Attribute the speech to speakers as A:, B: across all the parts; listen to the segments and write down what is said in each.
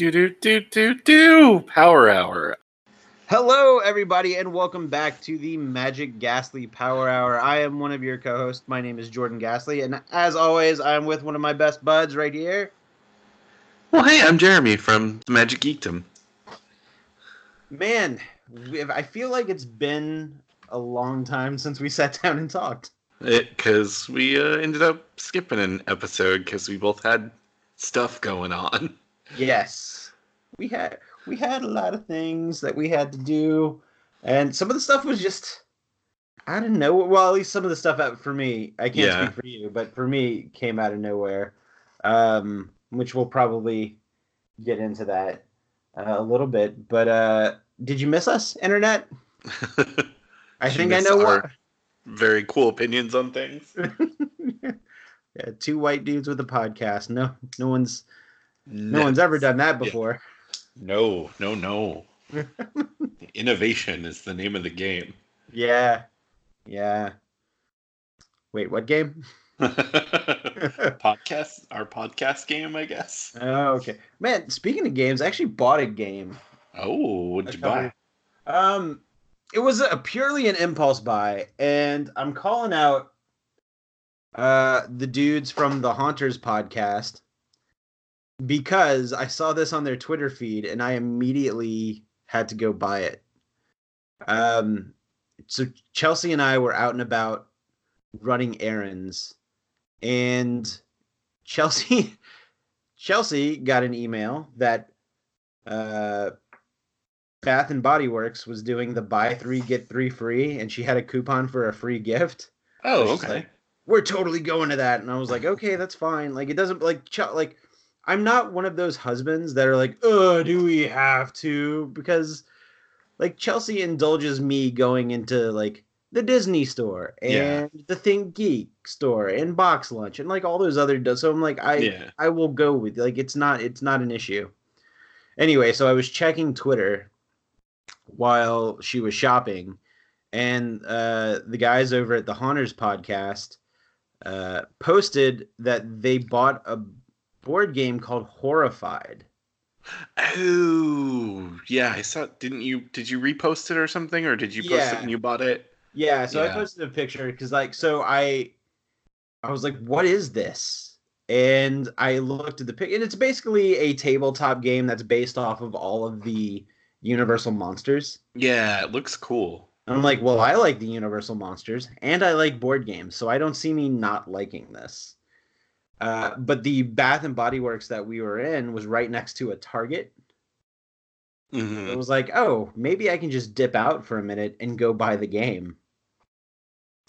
A: Do do do do do Power Hour.
B: Hello, everybody, and welcome back to the Magic Ghastly Power Hour. I am one of your co-hosts. My name is Jordan Ghastly, and as always, I'm with one of my best buds right here.
A: Well, hey, I'm Jeremy from the Magic Geekdom.
B: Man, I feel like it's been a long time since we sat down and talked.
A: Because we uh, ended up skipping an episode because we both had stuff going on.
B: Yes, we had we had a lot of things that we had to do, and some of the stuff was just I don't know. Well, at least some of the stuff out for me. I can't
A: Yeah.
B: speak for you, but for me, came out of nowhere. Um, which we'll probably get into that uh, a little bit. But uh, did you miss us, internet? I think I know what.
A: Very cool opinions on things.
B: yeah, two white dudes with a podcast. No, no one's no one's ever done that before.
A: No, no, no. Innovation is the name of the game.
B: Yeah, yeah. Wait, what game?
A: podcast, our podcast game, I guess.
B: Oh, okay. Man, speaking of games, I actually bought a game.
A: Oh, what'd you buy?
B: Um, it was a purely an impulse buy, and I'm calling out uh the dudes from the Haunters podcast because I saw this on their Twitter feed and I immediately had to go buy it. Um, so Chelsea and I were out and about running errands, and Chelsea Chelsea got an email that uh Bath and Body Works was doing the buy three get three free, and she had a coupon for a free gift.
A: Oh, okay.
B: like, We're totally going to that, and I was like, okay, that's fine. Like it doesn't like Ch- like I'm not one of those husbands that are like, oh, do we have to? Because like Chelsea indulges me going into like the Disney store and
A: Yeah.
B: the Think Geek store and Box Lunch and like all those other. do- So I'm like, I
A: yeah.
B: I will go with like it's not it's not an issue. Anyway, so I was checking Twitter while she was shopping, and uh, the guys over at the Haunters podcast uh, posted that they bought a board game called Horrified.
A: Oh, yeah. I saw. Didn't you? Did you repost it or something, or did you post
B: Yeah.
A: it and you bought it?
B: Yeah, so I posted a picture because like so I I was like, what is this? And I looked at the pic and it's basically a tabletop game that's based off of all of the Universal monsters.
A: Yeah, it looks cool.
B: And I'm like, well, I like the Universal monsters and I like board games, so I don't see me not liking this. Uh, but the Bath and Body Works that we were in was right next to a Target.
A: hmm
B: It was like, oh, maybe I can just dip out for a minute and go buy the game.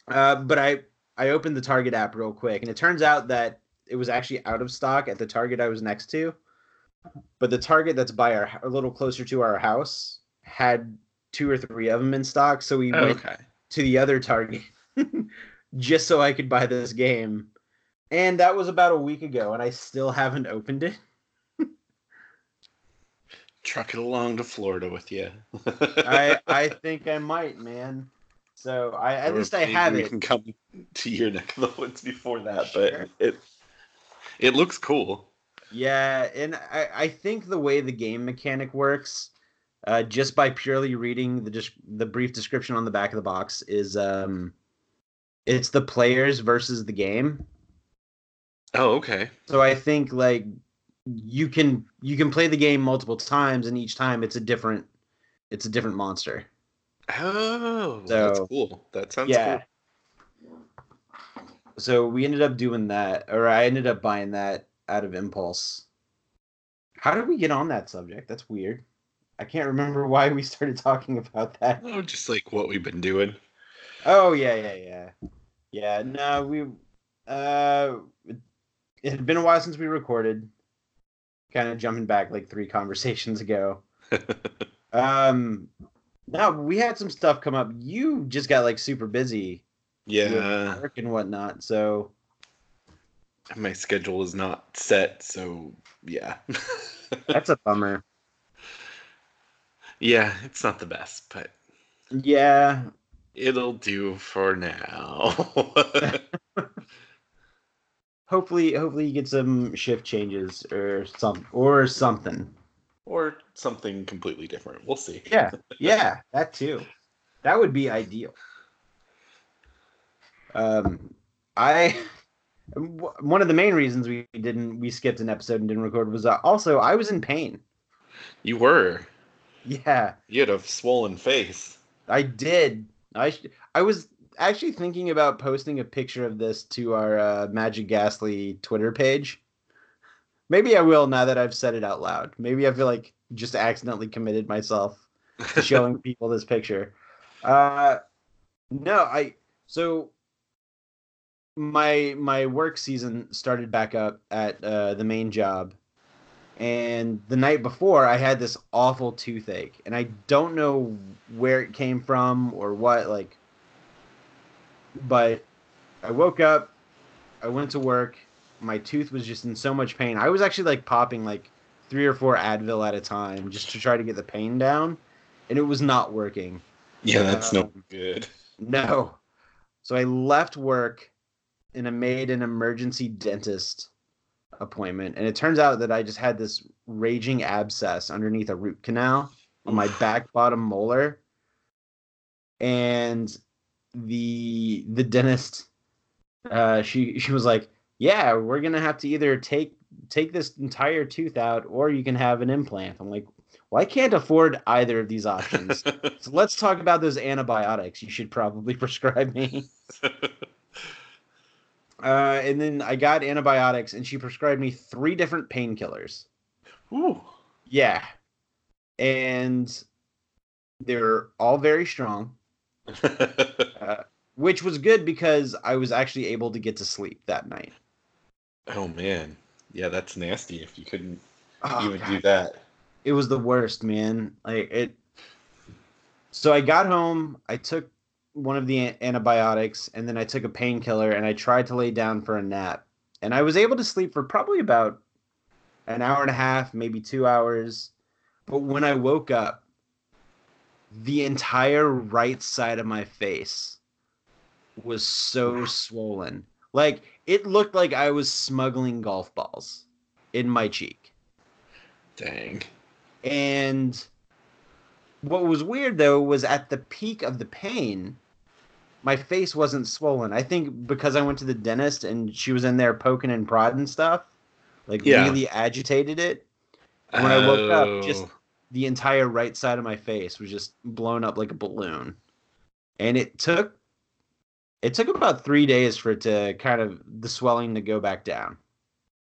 B: Uh, but I I opened the Target app real quick, and it turns out that it was actually out of stock at the Target I was next to. But the Target that's by our a little closer to our house had two or three of them in stock, so we
A: Oh,
B: went
A: okay.
B: to the other Target just so I could buy this game. And that was about a week ago, and I still haven't opened it.
A: Truck it along to Florida with you.
B: I I think I might, man. So I at
A: Or
B: least I have
A: we
B: it.
A: can come to your neck of the woods before that, but it it looks cool.
B: Yeah, and I I think the way the game mechanic works, uh, just by purely reading the just the brief description on the back of the box is um, it's the players versus the game.
A: Oh, okay.
B: So I think like you can you can play the game multiple times, and each time it's a different it's a different monster.
A: Oh, that's cool. That sounds
B: yeah. So we ended up doing that, or I ended up buying that out of impulse. How did we get on that subject? That's weird. I can't remember why we started talking about that.
A: Oh, just like what we've been doing.
B: Oh yeah, yeah, yeah, yeah. No, we uh, it, had been a while since we recorded. Kind of jumping back like three conversations ago. Um, no, we had some stuff come up. You just got like super busy
A: yeah,
B: work and whatnot, so
A: my schedule is not set, so yeah.
B: that's a bummer.
A: yeah, it's not the best, but
B: Yeah,
A: it'll do for now.
B: Hopefully, hopefully you get some shift changes or some or something.
A: Or something completely different. We'll see.
B: Yeah, yeah, that too. That would be ideal. Um, I one of the main reasons we didn't we skipped an episode and didn't record was uh, also I was in pain.
A: You were.
B: Yeah,
A: You had a swollen face.
B: I did. I I was actually thinking about posting a picture of this to our uh, Magic Ghastly Twitter page. Maybe I will now that I've said it out loud. Maybe I feel like just accidentally committed myself to showing people this picture. Uh, no, I so my my work season started back up at uh, the main job, and the night before I had this awful toothache, and I don't know where it came from or what. Like, but I woke up, I went to work, my tooth was just in so much pain. I was actually like popping like three or four Advil at a time just to try to get the pain down, and it was not working.
A: Yeah, that's no
B: Um,
A: good.
B: No. So I left work and I made an emergency dentist appointment. And it turns out that I just had this raging abscess underneath a root canal on my back bottom molar. And the the dentist uh she she was like, "Yeah, we're going to have to either take take this entire tooth out or you can have an implant." I'm like, "Well, I can't afford either of these options." So let's talk about those antibiotics you should probably prescribe me. Uh, and then I got antibiotics, and she prescribed me three different painkillers.
A: Ooh.
B: Yeah. And they're all very strong, Uh, which was good because I was actually able to get to sleep that night.
A: oh man. Yeah, that's nasty if you couldn't
B: Oh,
A: even do
B: God.
A: that.
B: It was the worst, man. Like it. So I got home. I took one of the antibiotics, and then I took a painkiller, and I tried to lay down for a nap, and I was able to sleep for probably about an hour and a half, maybe two hours. But when I woke up, the entire right side of my face was so swollen. Like it looked like I was smuggling golf balls in my cheek.
A: Dang.
B: And what was weird though was at the peak of the pain, my face wasn't swollen. I think because I went to the dentist and she was in there poking and prodding stuff, like
A: Yeah.
B: really agitated it. When I woke up, just
A: Oh.
B: The entire right side of my face was just blown up like a balloon. And it took it took about 3 days for it to kind of the swelling to go back down.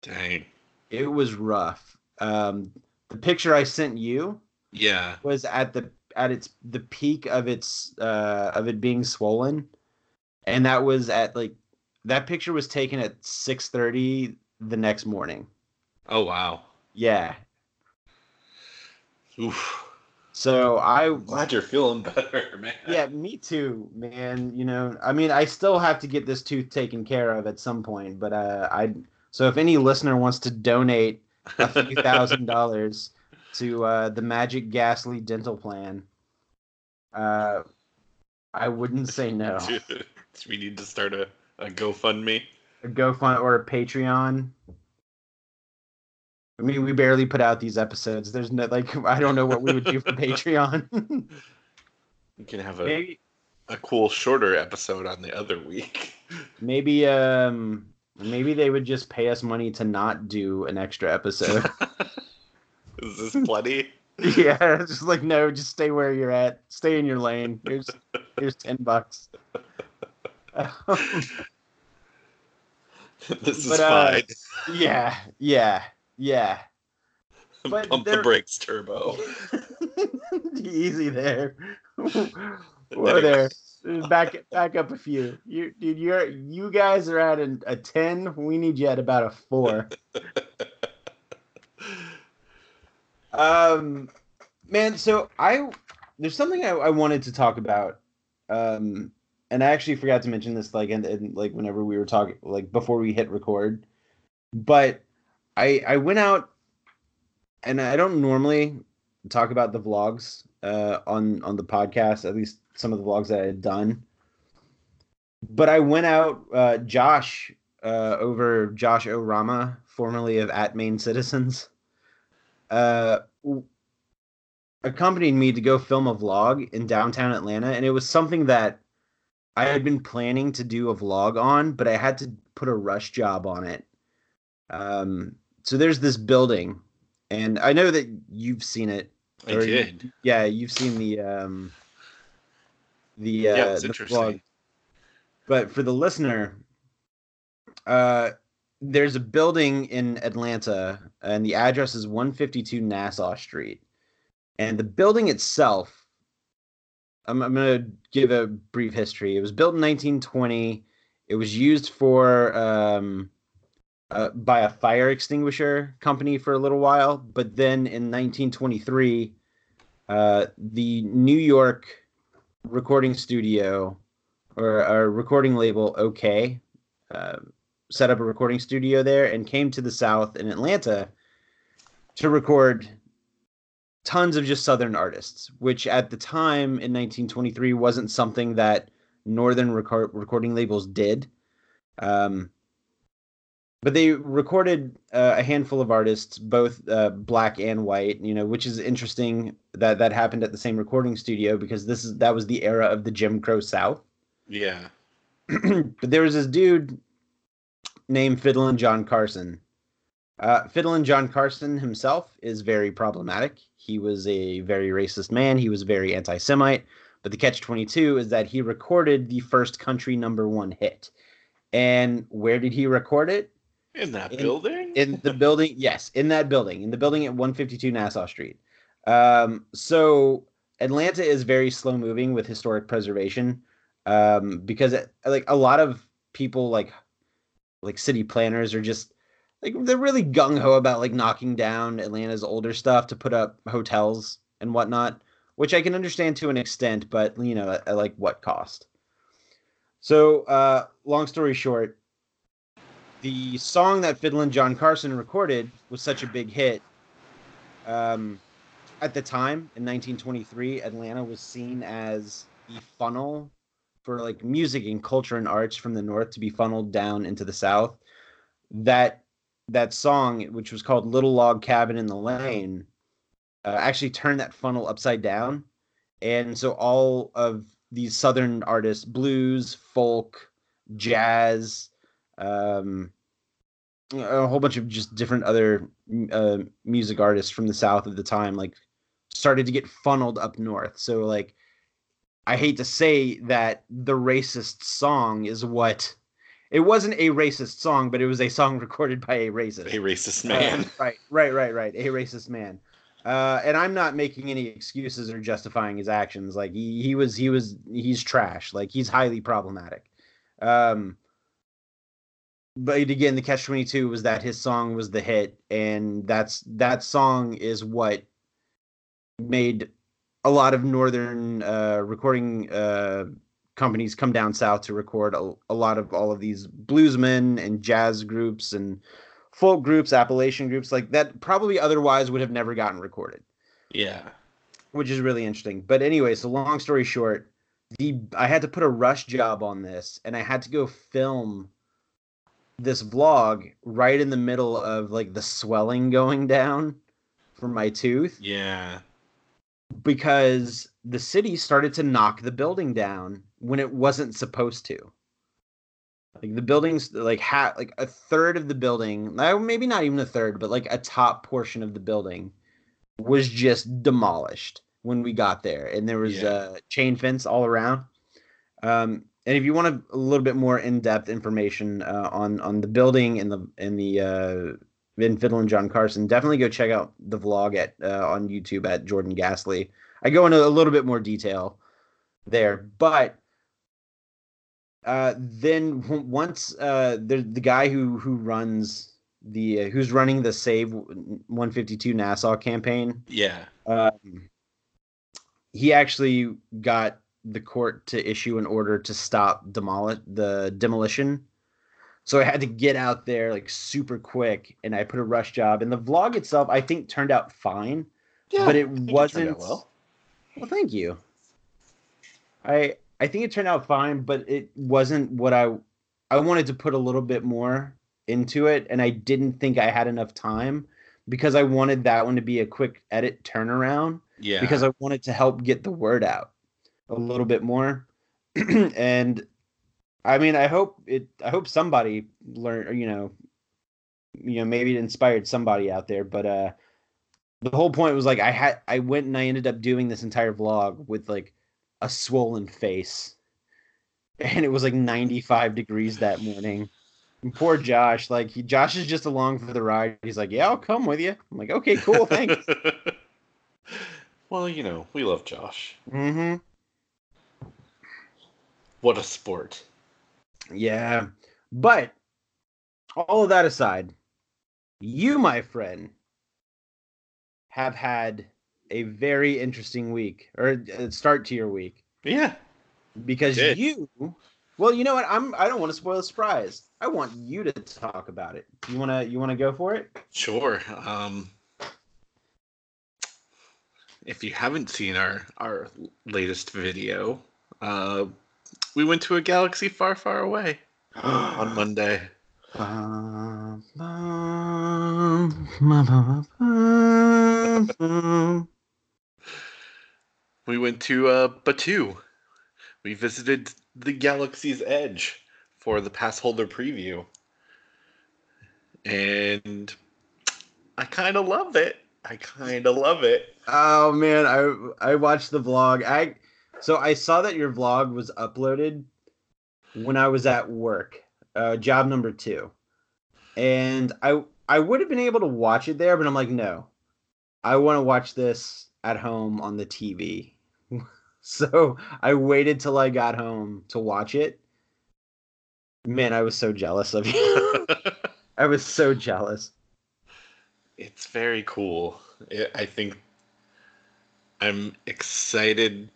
A: Dang.
B: It was rough. Um the picture I sent you
A: Yeah.
B: was at the at its the peak of its uh of it being swollen and that was at like that picture was taken at 6:30 the next morning
A: Oh wow.
B: yeah
A: Oof.
B: so i'm
A: Glad you're feeling better, man.
B: yeah me too man you know i mean i still have to get this tooth taken care of at some point but uh i so if any listener wants to donate a few thousand dollars to uh the magic ghastly dental plan uh i wouldn't say no
A: Dude, we need to start a, a GoFundMe.
B: a GoFund or a Patreon. I mean, we barely put out these episodes. There's no like, I don't know what we would do for Patreon.
A: We can have a,
B: maybe,
A: a cool shorter episode on the other week.
B: maybe, um, maybe they would just pay us money to not do an extra episode.
A: Is this plenty?
B: yeah, just like no, just stay where you're at. Stay in your lane. Here's here's ten bucks.
A: this is
B: But, uh,
A: fine.
B: yeah, yeah, yeah. but
A: Pump the brakes, turbo.
B: Easy there. Whoa there. Back back up a few. You dude, you're you guys are at an, a ten. We need you at about a four. Um, man. So I there's something I, I wanted to talk about. Um, and I actually forgot to mention this like and, and like whenever we were talking like before we hit record, but I I went out and I don't normally talk about the vlogs uh, on on the podcast. At least some of the vlogs that I had done. But I went out. Uh, Josh uh, over Josh O'Rama, formerly of At Main Citizens. Uh, w- accompanied me to go film a vlog in downtown Atlanta, and it was something that I had been planning to do a vlog on, but I had to put a rush job on it. Um, so there's this building, and I know that you've seen it.
A: I
B: you-
A: did.
B: yeah, you've seen the um, the uh,
A: yeah, it's
B: the
A: interesting.
B: vlog. But for the listener, uh, there's a building in Atlanta, and the address is 152 Nassau Street. And the building itself, I'm, I'm going to give a brief history. It was built in 1920. It was used for um, uh, by a fire extinguisher company for a little while, but then in 1923, uh, the New York recording studio or a recording label, OKeh, uh, set up a recording studio there and came to the South in Atlanta to record tons of just Southern artists, which at the time in 1923 wasn't something that Northern record- recording labels did. Um, but they recorded uh, a handful of artists, both uh, black and white. You know, which is interesting that that happened at the same recording studio because this is that was the era of the Jim Crow South.
A: Yeah.
B: but there was this dude named Fiddlin' John Carson. Uh, Fiddlin' John Carson himself is very problematic. He was a very racist man. He was very anti-Semite. But the catch twenty two is that he recorded the first country number one hit. And where did he record it?
A: In that
B: In-
A: building?
B: in the building yes in that building in the building at 152 nassau street um, so atlanta is very slow moving with historic preservation um, because it, like a lot of people like like city planners are just like they're really gung-ho about like knocking down atlanta's older stuff to put up hotels and whatnot which i can understand to an extent but you know at, at like what cost so uh long story short the song that Fiddlin' John Carson recorded was such a big hit. Um, at the time in 1923, Atlanta was seen as the funnel for like music and culture and arts from the north to be funneled down into the south. That that song, which was called "Little Log Cabin in the Lane," uh, actually turned that funnel upside down, and so all of these southern artists, blues, folk, jazz, um, a whole bunch of just different other uh, music artists from the south of the time like started to get funneled up north. So like i hate to say that the racist song is what it wasn't a racist song but it was a song recorded by a racist.
A: A racist
B: Uh,
A: man.
B: right right right right. A racist man. Uh, and i'm not making any excuses or justifying his actions. Like he, he was he was he's trash. Like he's highly problematic. Um but again the catch 22 was that his song was the hit and that's that song is what made a lot of northern uh recording uh companies come down south to record a, a lot of all of these bluesmen and jazz groups and folk groups appalachian groups like that probably otherwise would have never gotten recorded
A: yeah.
B: which is really interesting. But anyway, so long story short, the I had to put a rush job on this, and I had to go film this vlog right in the middle of like the swelling going down from my tooth
A: Yeah.
B: because the city started to knock the building down when it wasn't supposed to. Like the buildings, like ha- like a third of the building, maybe not even a third, but like a top portion of the building was just demolished when we got there, and there was
A: Yeah.
B: uh, chain fence all around. Um, and if you want a, a little bit more in depth information uh, on on the building and the and the uh, Vin Fiddle and John Carson, definitely go check out the vlog at uh, on YouTube at Jordan Ghastly. I go into a little bit more detail there, but uh, then w- once uh, the the guy who who runs the uh, who's running the Save 152 Nassau campaign,
A: Yeah.
B: um, he actually got the court to issue an order to stop demolish the demolition. So I had to get out there like super quick, and I put a rush job. And the vlog itself, I think, turned out fine.
A: Yeah.
B: but it wasn't.
A: out well.
B: Well, thank you. I I think it turned out fine, but it wasn't what I I wanted to put a little bit more into it, and I didn't think I had enough time because I wanted that one to be a quick edit turnaround
A: Yeah.
B: because I wanted to help get the word out a little bit more. and I mean, I hope it. I hope somebody learned. You know, you know, maybe it inspired somebody out there. But uh, the whole point was like I had. I went and I ended up doing this entire vlog with like a swollen face, and it was like 95 degrees that morning. And poor Josh, like he, Josh is just along for the ride. He's like, "Yeah, I'll come with you." I'm like, "Okay, cool, thanks."
A: well, you know, we love Josh.
B: mm-hmm.
A: What a sport.
B: Yeah. But all of that aside, you, my friend, have had a very interesting week or uh, start to your week
A: Yeah.
B: because you well, you know what? I'm I don't want to spoil the surprise. I want you to talk about it. You want to you want to go for it?
A: Sure. Um, if you haven't seen our our latest video, uh, we went to a galaxy far, far away on Monday. We went to uh, Batuu. We visited the Galaxy's Edge for the pass holder preview, and I kind of love it. I kind of love it.
B: Oh man, I I watched the vlog. I so I saw that your vlog was uploaded when I was at work, uh, job number two, and I I would have been able to watch it there, but I'm like, no, I want to watch this at home on the TV. so I waited till I got home to watch it. Man, I was so jealous of you. I was so jealous.
A: It's very cool. I think I'm excited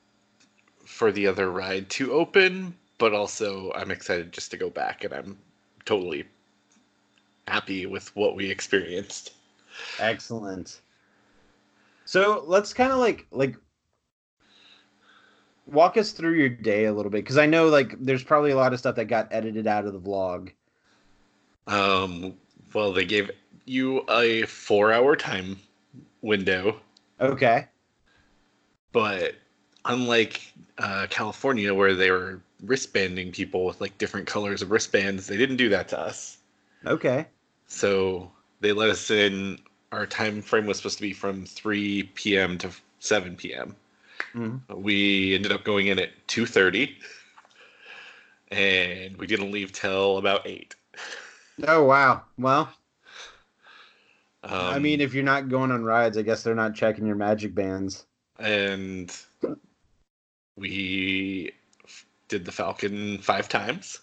A: for the other ride to open, but also I'm excited just to go back, and I'm totally happy with what we experienced.
B: Excellent. So let's kind of like like walk us through your day a little bit because I know like there's probably a lot of stuff that got edited out of the vlog.
A: Um, well, they gave you a four-hour time window,
B: Okay.
A: but unlike uh, California, where they were wristbanding people with like different colors of wristbands, they didn't do that to us.
B: Okay.
A: So they let us in. Our time frame was supposed to be from 3 p.m. to 7 p.m.
B: Mhm.
A: We ended up going in at 2:30, and we didn't leave till about eight.
B: Oh wow. Well,
A: Um,
B: I mean, if you're not going on rides, I guess they're not checking your magic bands.
A: and we f- did the Falcon five times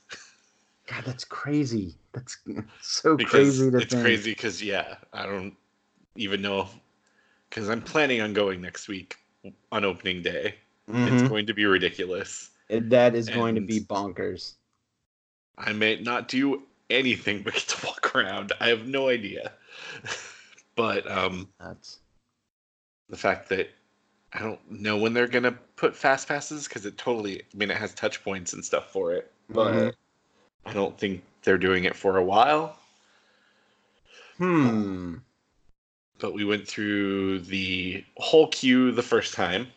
B: God, that's crazy. That's so
A: because
B: crazy to
A: it's
B: think.
A: crazy because yeah, I don't even know because I'm planning on going next week on opening day. It's
B: Mhm.
A: going to be ridiculous.
B: It- that is going to be bonkers.
A: I may not do anything but get to walk around. I have no idea. but um,
B: That's
A: the fact that I don't know when they're gonna put fast passes because it totally. I mean, it has touch points and stuff for it, but
B: Mhm.
A: I don't think they're doing it for a while.
B: hmm.
A: But we went through the whole queue the first time,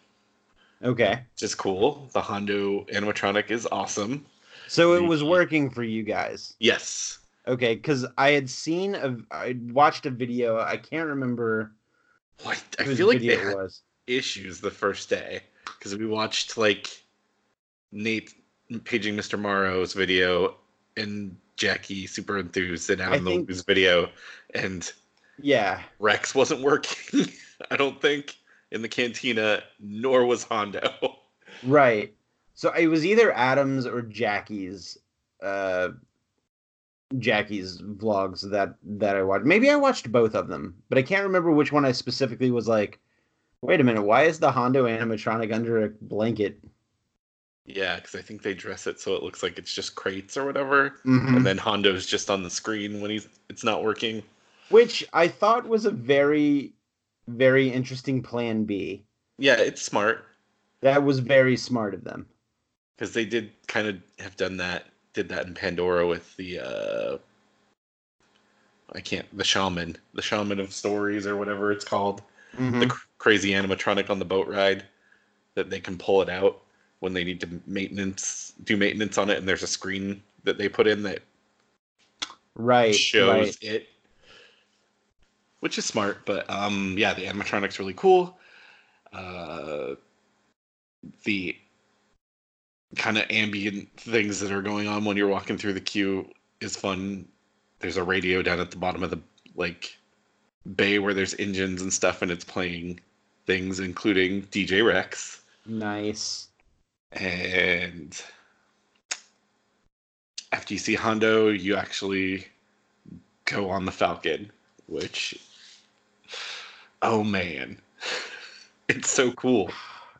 B: Okay.
A: which is cool. The Hondo animatronic is awesome.
B: So it was working for you guys.
A: Yes.
B: Okay, because I had seen a, I watched a video. I can't remember
A: What? I feel like they had
B: it was.
A: Issues the first day because we watched like Nate paging Mr. Morrow's video and Jackie super enthused and Adam
B: think-
A: Lou's video, and
B: Yeah,
A: Rex wasn't working. I don't think in the cantina, nor was Hondo.
B: right. So it was either Adam's or Jackie's, uh, Jackie's vlogs that that I watched. Maybe I watched both of them, but I can't remember which one I specifically was like. Wait a minute, why is the Hondo animatronic under a blanket?
A: Yeah, because I think they dress it so it looks like it's just crates or whatever,
B: Mhm.
A: and then Hondo's just on the screen when he's it's not working.
B: Which I thought was a very, very interesting plan B.
A: Yeah, it's smart
B: That was very smart of them.
A: because they did kind of have done that, did that in Pandora with the uh, I can't the shaman, the shaman of stories or whatever it's called,
B: Mhm.
A: the crazy animatronic on the boat ride that they can pull it out when they need to maintenance do maintenance on it and there's a screen that they put in that
B: right,
A: shows
B: right.
A: it which is smart but um yeah the animatronic's really cool. Uh the kind of ambient things that are going on when you're walking through the queue is fun. There's a radio down at the bottom of the like bay where there's engines and stuff and it's playing things including dj rex
B: Nice.
A: and after you see Hondo, you actually go on the Falcon, which oh man, it's so cool.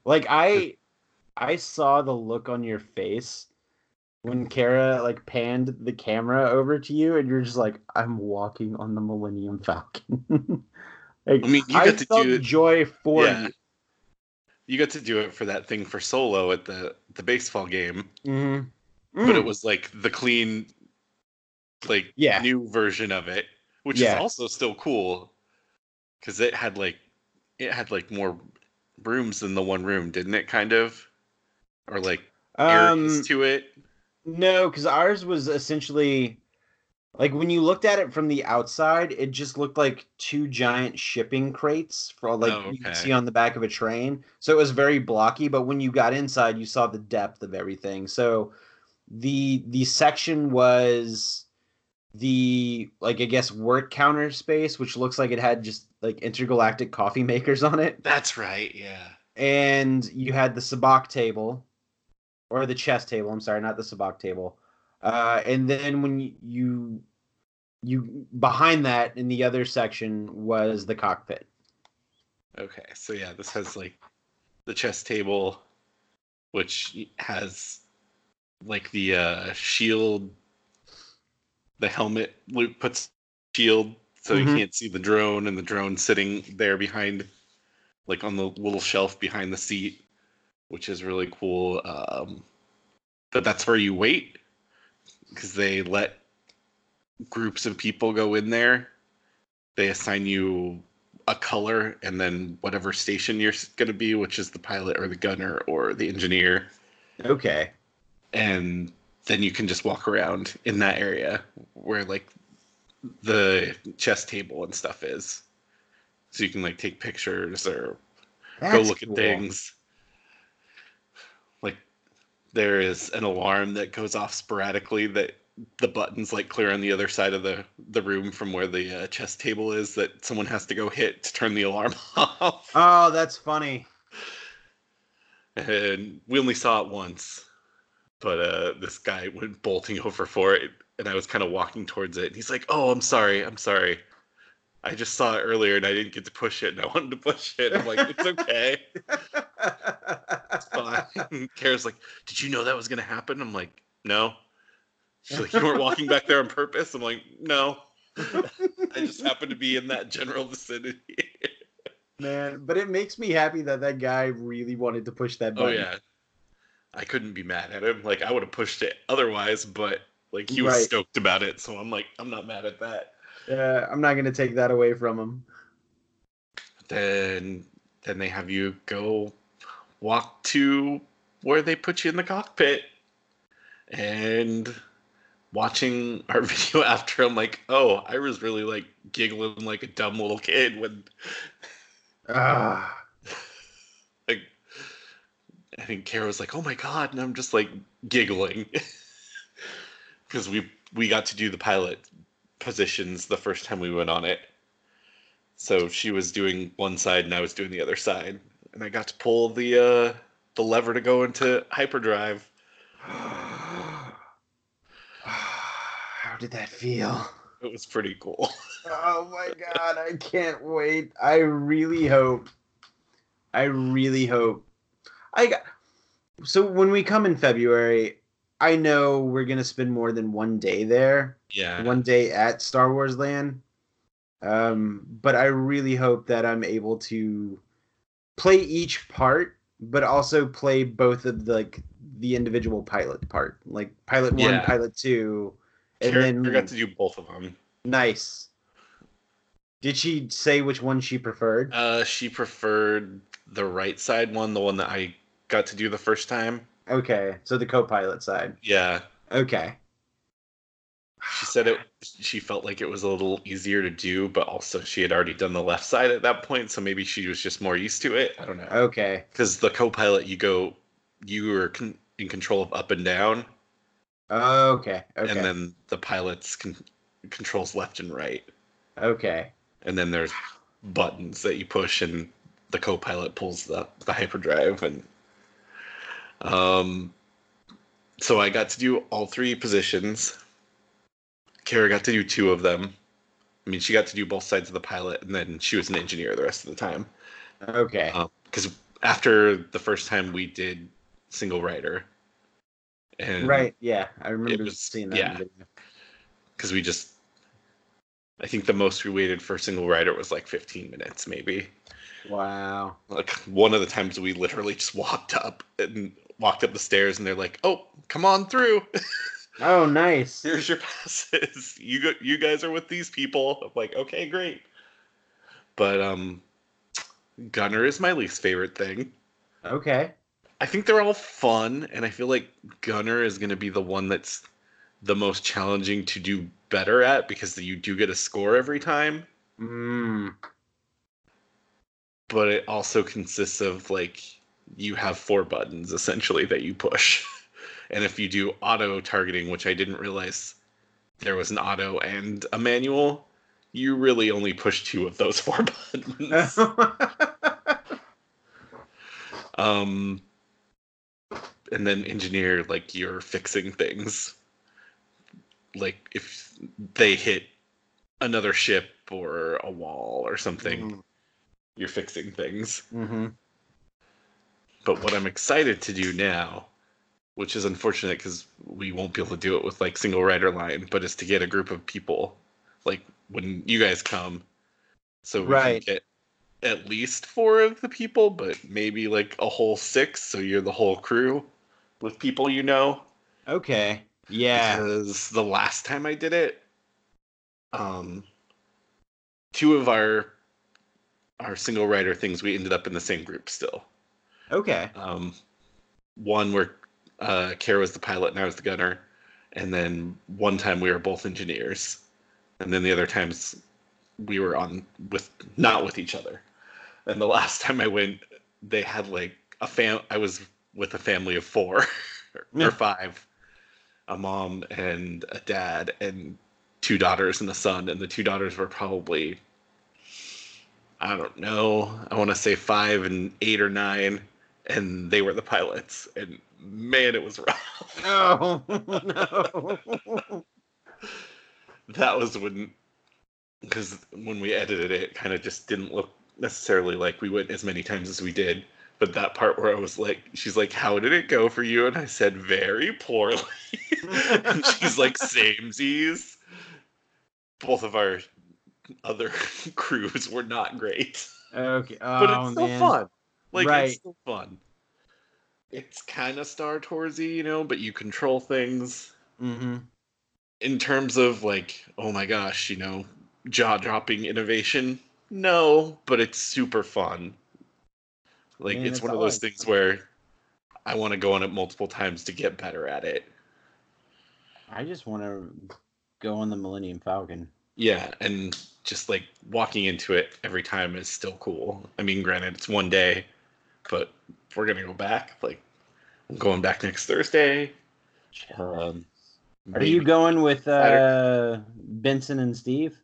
B: Like I I saw the look on your face when Kara like panned the camera over to you and you're just like, I'm walking on the Millennium Falcon. like,
A: I mean, you
B: I
A: got to do it.
B: joy for
A: Yeah.
B: you.
A: You got to do it for that thing for solo at the the baseball game,
B: Mhm.
A: but it
B: Mm.
A: was like the clean, like
B: Yeah.
A: new version of it, which
B: Yeah.
A: is also still cool because it had like it had like more rooms than the one room, didn't it? Kind of, or like areas
B: um,
A: to it.
B: No, because ours was essentially like when you looked at it from the outside, it just looked like two giant shipping crates for like
A: Oh,
B: you can see on the back of a train. So it was very blocky, but when you got inside, you saw the depth of everything. So the the section was the like I guess work counter space, which looks like it had just like intergalactic coffee makers on it
A: That's right. Yeah.
B: and you had the sabacc table or the chess table i'm sorry not the sabacc table uh, and then when you, you behind that in the other section was the cockpit
A: Okay. So yeah, this has like the chess table, which has like the uh, shield. The helmet Luke puts shield so
B: Mhm.
A: you can't see the drone, and the drone sitting there behind, like on the little shelf behind the seat, which is really cool. Um, but that's where you wait because they let groups of people go in there. They assign you a color and then whatever station you're going to be, which is the pilot or the gunner or the engineer,
B: okay
A: and then you can just walk around in that area where like the chess table and stuff is. So you can like take pictures or go look
B: cool.
A: at things. There is an alarm that goes off sporadically that the buttons like clear on the other side of the the room from where the uh, chess table is that someone has to go hit to turn the alarm off.
B: oh that's funny
A: and we only saw it once but uh this guy went bolting over for it and i was kind of walking towards it and he's like oh i'm sorry i'm sorry i just saw it earlier and i didn't get to push it and i wanted to push it i'm like it's okay it's fine kara's like did you know that was gonna happen i'm like no she's like you weren't walking back there on purpose i'm like no i just happened to be in that general vicinity
B: man but it makes me happy that that guy really wanted to push that button.
A: Oh
B: button
A: yeah. I couldn't be mad at him. Like I would have pushed it otherwise, but like he was
B: Right.
A: stoked about it, so I'm like, I'm not mad at that.
B: Yeah i'm not gonna take that away from him.
A: Then then they have you go walk to where they put you in the cockpit. And watching our video after I'm like, oh, I was really like giggling like a dumb little kid when
B: ah.
A: Like I think Kara was like, "Oh my god," and I'm just like giggling. Because we we got to do the pilot positions the first time we went on it. So she was doing one side and I was doing the other side, and I got to pull the uh, the lever to go into hyperdrive.
B: How did that feel?
A: It was pretty cool.
B: Oh my god, I can't wait. I really hope. I really hope. I got, so when we come in February, I know we're gonna spend more than one day there,
A: Yeah,
B: one day at Star Wars Land. Um, but I really hope that I'm able to play each part, but also play both of the like the individual pilot part, like pilot one,
A: Yeah.
B: pilot two, and
A: Kara
B: then
A: got to do both of them.
B: Nice. Did she say which one she preferred?
A: Uh, she preferred the right side one, the one that I got to do the first time.
B: Okay, so the co-pilot side.
A: Yeah,
B: Okay.
A: she said it. She felt like it was a little easier to do, but also she had already done the left side at that point, so maybe she was just more used to it. I don't know.
B: Okay.
A: Because the co-pilot, you go, you are con- in control of up and down, oh,
B: Okay. Okay.
A: and then the pilot's con- controls left and right.
B: okay.
A: and then there's buttons that you push and the co-pilot pulls the, the hyperdrive and um so i got to do all three positions kara got to do two of them i mean she got to do both sides of the pilot and then she was an engineer the rest of the time
B: Okay.
A: because after the first time we did single rider and
B: right. Yeah, I remember
A: was-
B: seeing that.
A: yeah.
B: in the video.
A: because we just i think the most we waited for single rider was like 15 minutes maybe
B: Wow.
A: like one of the times we literally just walked up and walked up the stairs and they're like oh come on through
B: Oh, nice.
A: here's your passes you go you guys are with these people i'm like okay great but um gunner is my least favorite thing
B: Okay.
A: i think they're all fun and i feel like gunner is going to be the one that's the most challenging to do better at because you do get a score every time
B: Mm.
A: but it also consists of like you have four buttons essentially that you push. And if you do auto targeting, which I didn't realize there was an auto and a manual, you really only push two of those four buttons. um and then engineer like you're fixing things. Like if they hit another ship or a wall or something, you're fixing things.
B: mm-hmm.
A: But what I'm excited to do now, which is unfortunate because we won't be able to do it with like single rider line, but is to get a group of people, like when you guys come, so we
B: Right.
A: can get at least four of the people, but maybe like a whole six, so you're the whole crew with people you know.
B: Okay. Yeah.
A: Because the last time I did it, um, two of our our single rider things we ended up in the same group still.
B: Okay.
A: um, one where uh, Kara was the pilot and I was the gunner, and then one time we were both engineers, and then the other times we were on with not with each other. And the last time I went, they had like a fam. I was with a family of four
B: Yeah.
A: or five, a mom and a dad and two daughters and a son, and the two daughters were probably. I don't know. I want to say five and eight or nine, and they were the pilots. And man, it was rough.
B: Oh no.
A: that was when, because when we edited it, it kind of just didn't look necessarily like we went as many times as we did. But that part where I was like, she's like, "How did it go for you?" And I said, "Very poorly." and she's like, "Samesies." Both of our other crews were not great.
B: okay. Oh
A: but it's oh, still
B: man.
A: fun. Like
B: Right.
A: it's still fun. It's kind of Star Toursy, you know, but you control things
B: Mm-hmm.
A: in terms of like, oh my gosh, you know, jaw-dropping innovation. No, but it's super fun. Like
B: Man,
A: it's
B: it's
A: one of those
B: like-
A: things where I want to go on it multiple times to get better at it.
B: I just want to go on the Millennium Falcon.
A: Yeah, and just like walking into it every time is still cool. I mean, granted, it's one day, but we're gonna go back, like I'm going back next Thursday. Um,
B: Are you going with uh, Benson and Steve?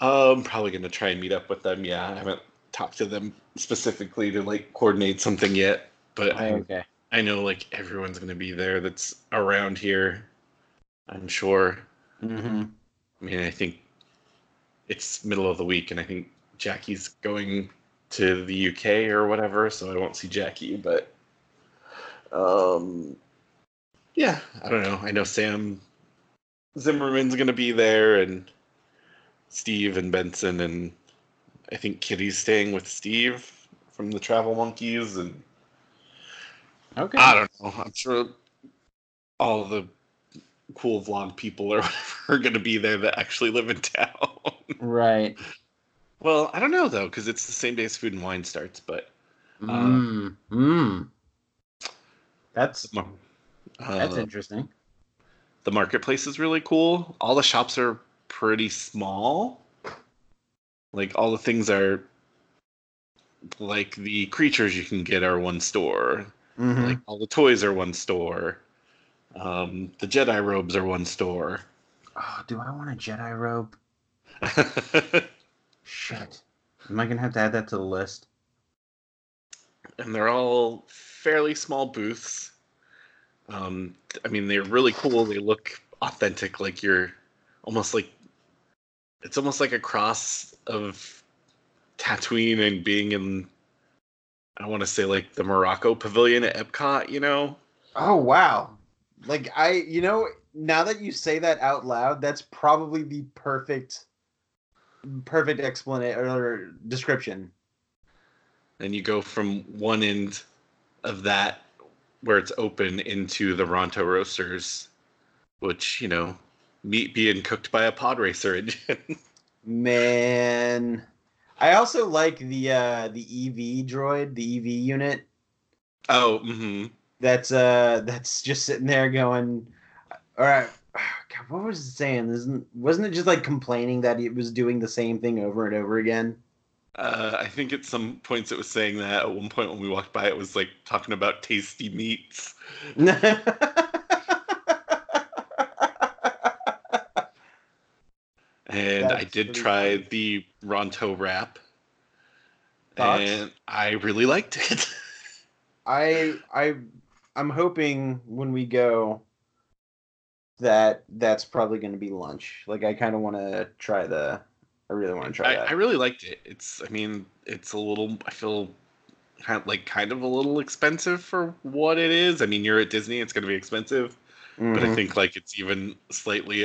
A: I'm probably gonna try and meet up with them. Yeah, I haven't talked to them specifically to like coordinate something yet, but I,
B: okay.
A: I know like everyone's gonna be there that's around here. I'm sure.
B: Mm-hmm.
A: I mean, I think it's middle of the week, and I think Jackie's going to the UK or whatever, so I won't see Jackie. But, um, yeah, I don't know. I know Sam Zimmerman's going to be there, and Steve and Benson, and I think Kitty's staying with Steve from the Travel Monkeys, and
B: Okay.
A: I don't know. I'm sure all the cool vlog people or whatever are going to be there that actually live in town.
B: right.
A: Well, I don't know though, because it's the same day as Food and Wine starts, but
B: Mm. Mm. That's
A: uh,
B: that's interesting.
A: the marketplace is really cool. All the shops are pretty small. Like all the things are like the creatures you can get are one store.
B: Mhm.
A: Like all the toys are one store. Um, the Jedi robes are one store.
B: oh, do I want a Jedi robe? Shit. Am I gonna have to add that to the list?
A: and they're all fairly small booths. Um, I mean, they're really cool. They look authentic, like you're almost like it's almost like a cross of Tatooine and being in. I want to say like the Morocco Pavilion at Epcot. You know,
B: Oh wow. Like I you know, now that you say that out loud, that's probably the perfect perfect explanation or description.
A: and you go from one end of that where it's open into the Ronto Roasters, which you know, meat being cooked by a pod racer engine.
B: Man. I also like the uh the EV droid, the EV unit
A: oh, mm-hmm.
B: that's uh that's just sitting there going all right God, what was it saying? Isn't wasn't it just like complaining that it was doing the same thing over and over again?
A: Uh, I think at some points it was saying that. At one point when we walked by, it was like talking about tasty meats. And I did try the Ronto wrap,
B: Thoughts?
A: and I really liked it.
B: I I I'm hoping when we go that that's probably going to be lunch. Like I kind of want to try the I really want to try
A: I,
B: that.
A: I really liked it. It's, I mean, it's a little. I feel kind like kind of a little expensive for what it is. I mean, you're at Disney; it's going to be expensive. but I
B: Mhm.
A: think like it's even slightly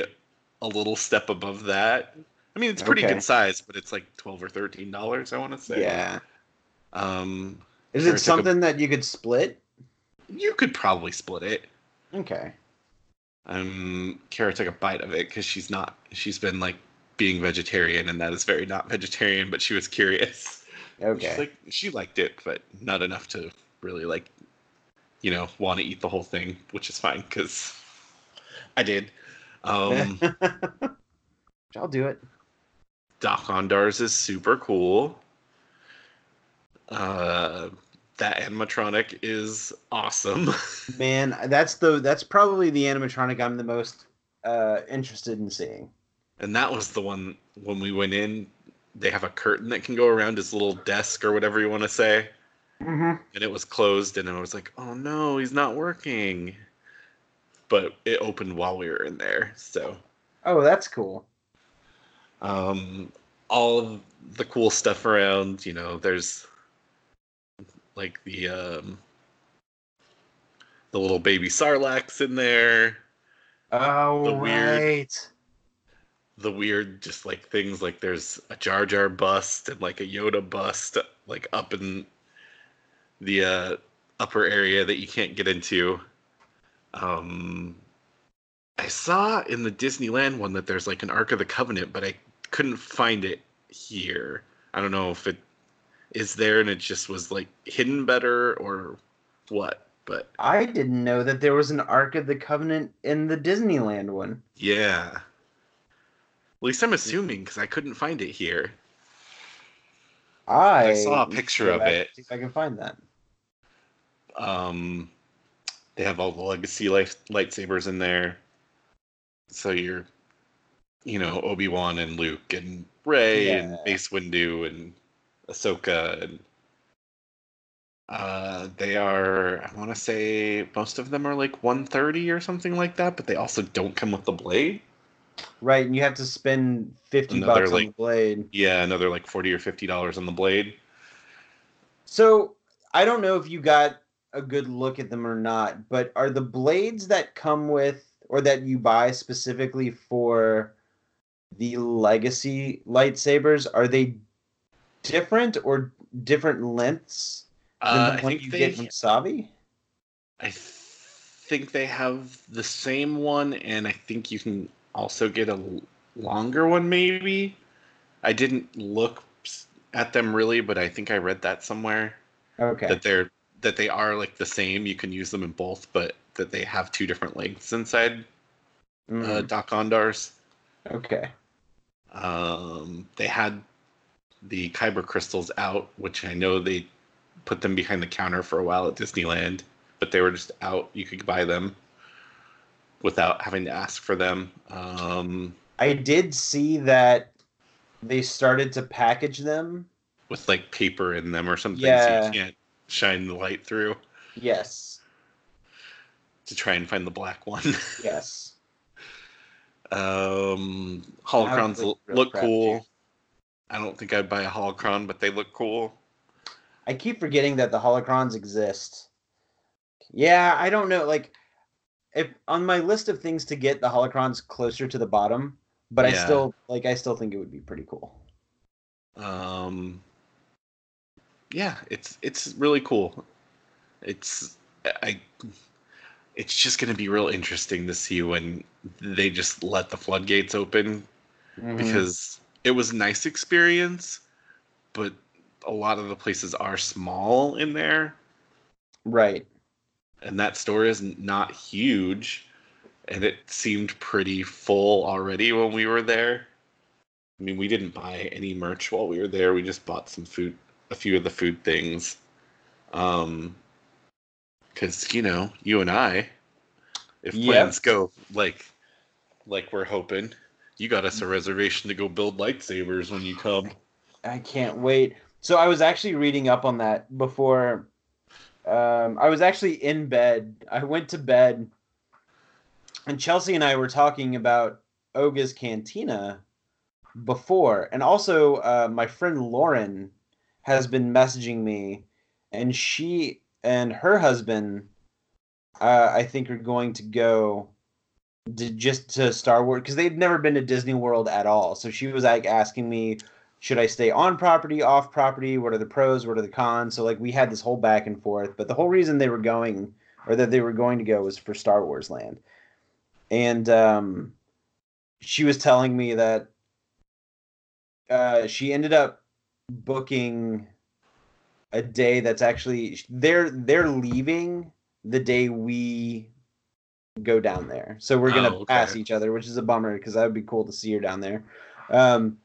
A: a, little step above that. I mean, it's pretty
B: Okay.
A: good size, but it's like twelve or thirteen dollars. I want to say.
B: yeah.
A: Um,
B: Is it
A: like a-
B: something that you could split?
A: you could probably split it.
B: Okay.
A: Um, Kara took a bite of it because she's not. She's been like being vegetarian, and that is very not vegetarian. But she was curious.
B: Okay.
A: She's like she liked it, but not enough to really like, you know, want to eat the whole thing, which is fine because I did. Um,
B: I'll do it.
A: Dok-Ondar's is super cool. Uh, that animatronic is awesome.
B: Man, that's the that's probably the animatronic I'm the most uh interested in seeing.
A: and that was the one when we went in. They have a curtain that can go around his little desk or whatever you want to say,
B: Mm-hmm.
A: and it was closed. And I was like, "Oh no, he's not working." But it opened while we were in there, so
B: Oh, that's cool.
A: um, all the cool stuff around. You know, there's like the um, the little baby Sarlaccs in there.
B: Oh,
A: The weird-
B: right.
A: The weird, just like things like there's a Jar Jar bust and like a Yoda bust, like up in the uh, upper area that you can't get into. Um, I saw in the Disneyland one that there's like an Ark of the Covenant, but I couldn't find it here. I don't know if it is there and it just was like hidden better or what. But
B: I didn't know that there was an Ark of the Covenant in the Disneyland one.
A: yeah. At least I'm assuming because I couldn't find it here.
B: I,
A: I saw a picture of it.
B: See if I can find that.
A: Um, they have all the legacy light lightsabers in there. So you're, you know, Obi Wan and Luke and Rey and
B: Yeah.
A: Mace Windu and Ahsoka and uh, they are. I want to say most of them are like 130 or something like that, but they also don't come with the blade.
B: Right, and you have to spend fifty
A: Another,
B: bucks on the blade.
A: Yeah, another like 40 or 50 dollars on the blade.
B: So I don't know if you got a good look at them or not, but are the blades that come with or that you buy specifically for the legacy lightsabers are they different or different lengths than
A: Uh,
B: the
A: I
B: one you
A: they
B: get from Savi?
A: I th- think they have the same one, and I think you can also get a l- longer one, maybe. I didn't look at them really, but I think I read that somewhere
B: Okay.
A: that they're that they are like the same. You can use them in both, but that they have two different lengths inside uh. Dok-Ondar's.
B: okay.
A: Um, they had the Kyber crystals out, which I know they put them behind the counter for a while at Disneyland, but they were just out. You could buy them without having to ask for them. Um,
B: I did see that they started to package them.
A: with like paper in them or something, so you can't shine the light through
B: Yes.
A: to try and find the black one.
B: Yes.
A: um, holocrons look
B: crap,
A: cool. I don't think I'd buy a holocron, but they look cool.
B: I keep forgetting that the holocrons exist. Yeah, I don't know. Like, if on my list of things to get, the holocrons closer to the bottom, but I still like. I still think it would be pretty cool.
A: um yeah it's it's really cool it's i it's just going to be real interesting to see when they just let the floodgates open
B: Mhm.
A: because it was a nice experience but a lot of the places are small in there
B: right.
A: and that store is not huge and it seemed pretty full already when we were there i mean we didn't buy any merch while we were there we just bought some food a few of the food things um because you know you and i if
B: Yep.
A: plans go like like we're hoping you got us a reservation to go build lightsabers when you come
B: I can't wait. So I was actually reading up on that before. Um, I was actually in bed. I went to bed, and Chelsea and I were talking about Oga's Cantina before, and also uh, my friend Lauren has been messaging me, and she and her husband, uh, I think, are going to go to, just to Star Wars because they'd never been to Disney World at all. So she was like asking me should I stay on property, off property? What are the pros? What are the cons? So like we had this whole back and forth. But the whole reason they were going or that they were going to go was for Star Wars Land. And um, she was telling me that uh, she ended up booking a day that's actually they're they're leaving the day we go down there. So we're gonna
A: Oh, okay.
B: pass each other, which is a bummer because that would be cool to see her down there. Um,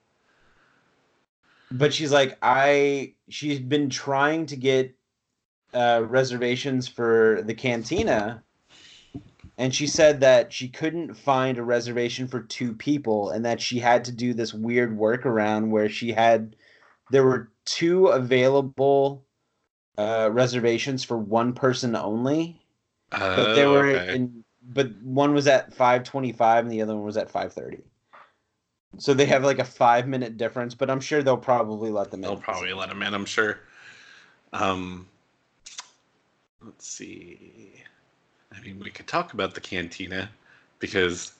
B: but she's like, I she's been trying to get uh, reservations for the cantina, and she said that she couldn't find a reservation for two people, and that she had to do this weird workaround where she had there were two available uh, reservations for one person only but they
A: Oh,
B: were
A: okay.
B: in but one was at 525 and the other one was at 530 so they have like a five minute difference but i'm sure they'll probably let them in
A: They'll probably let them in, I'm sure. Um, let's see. I mean, we could talk about the cantina because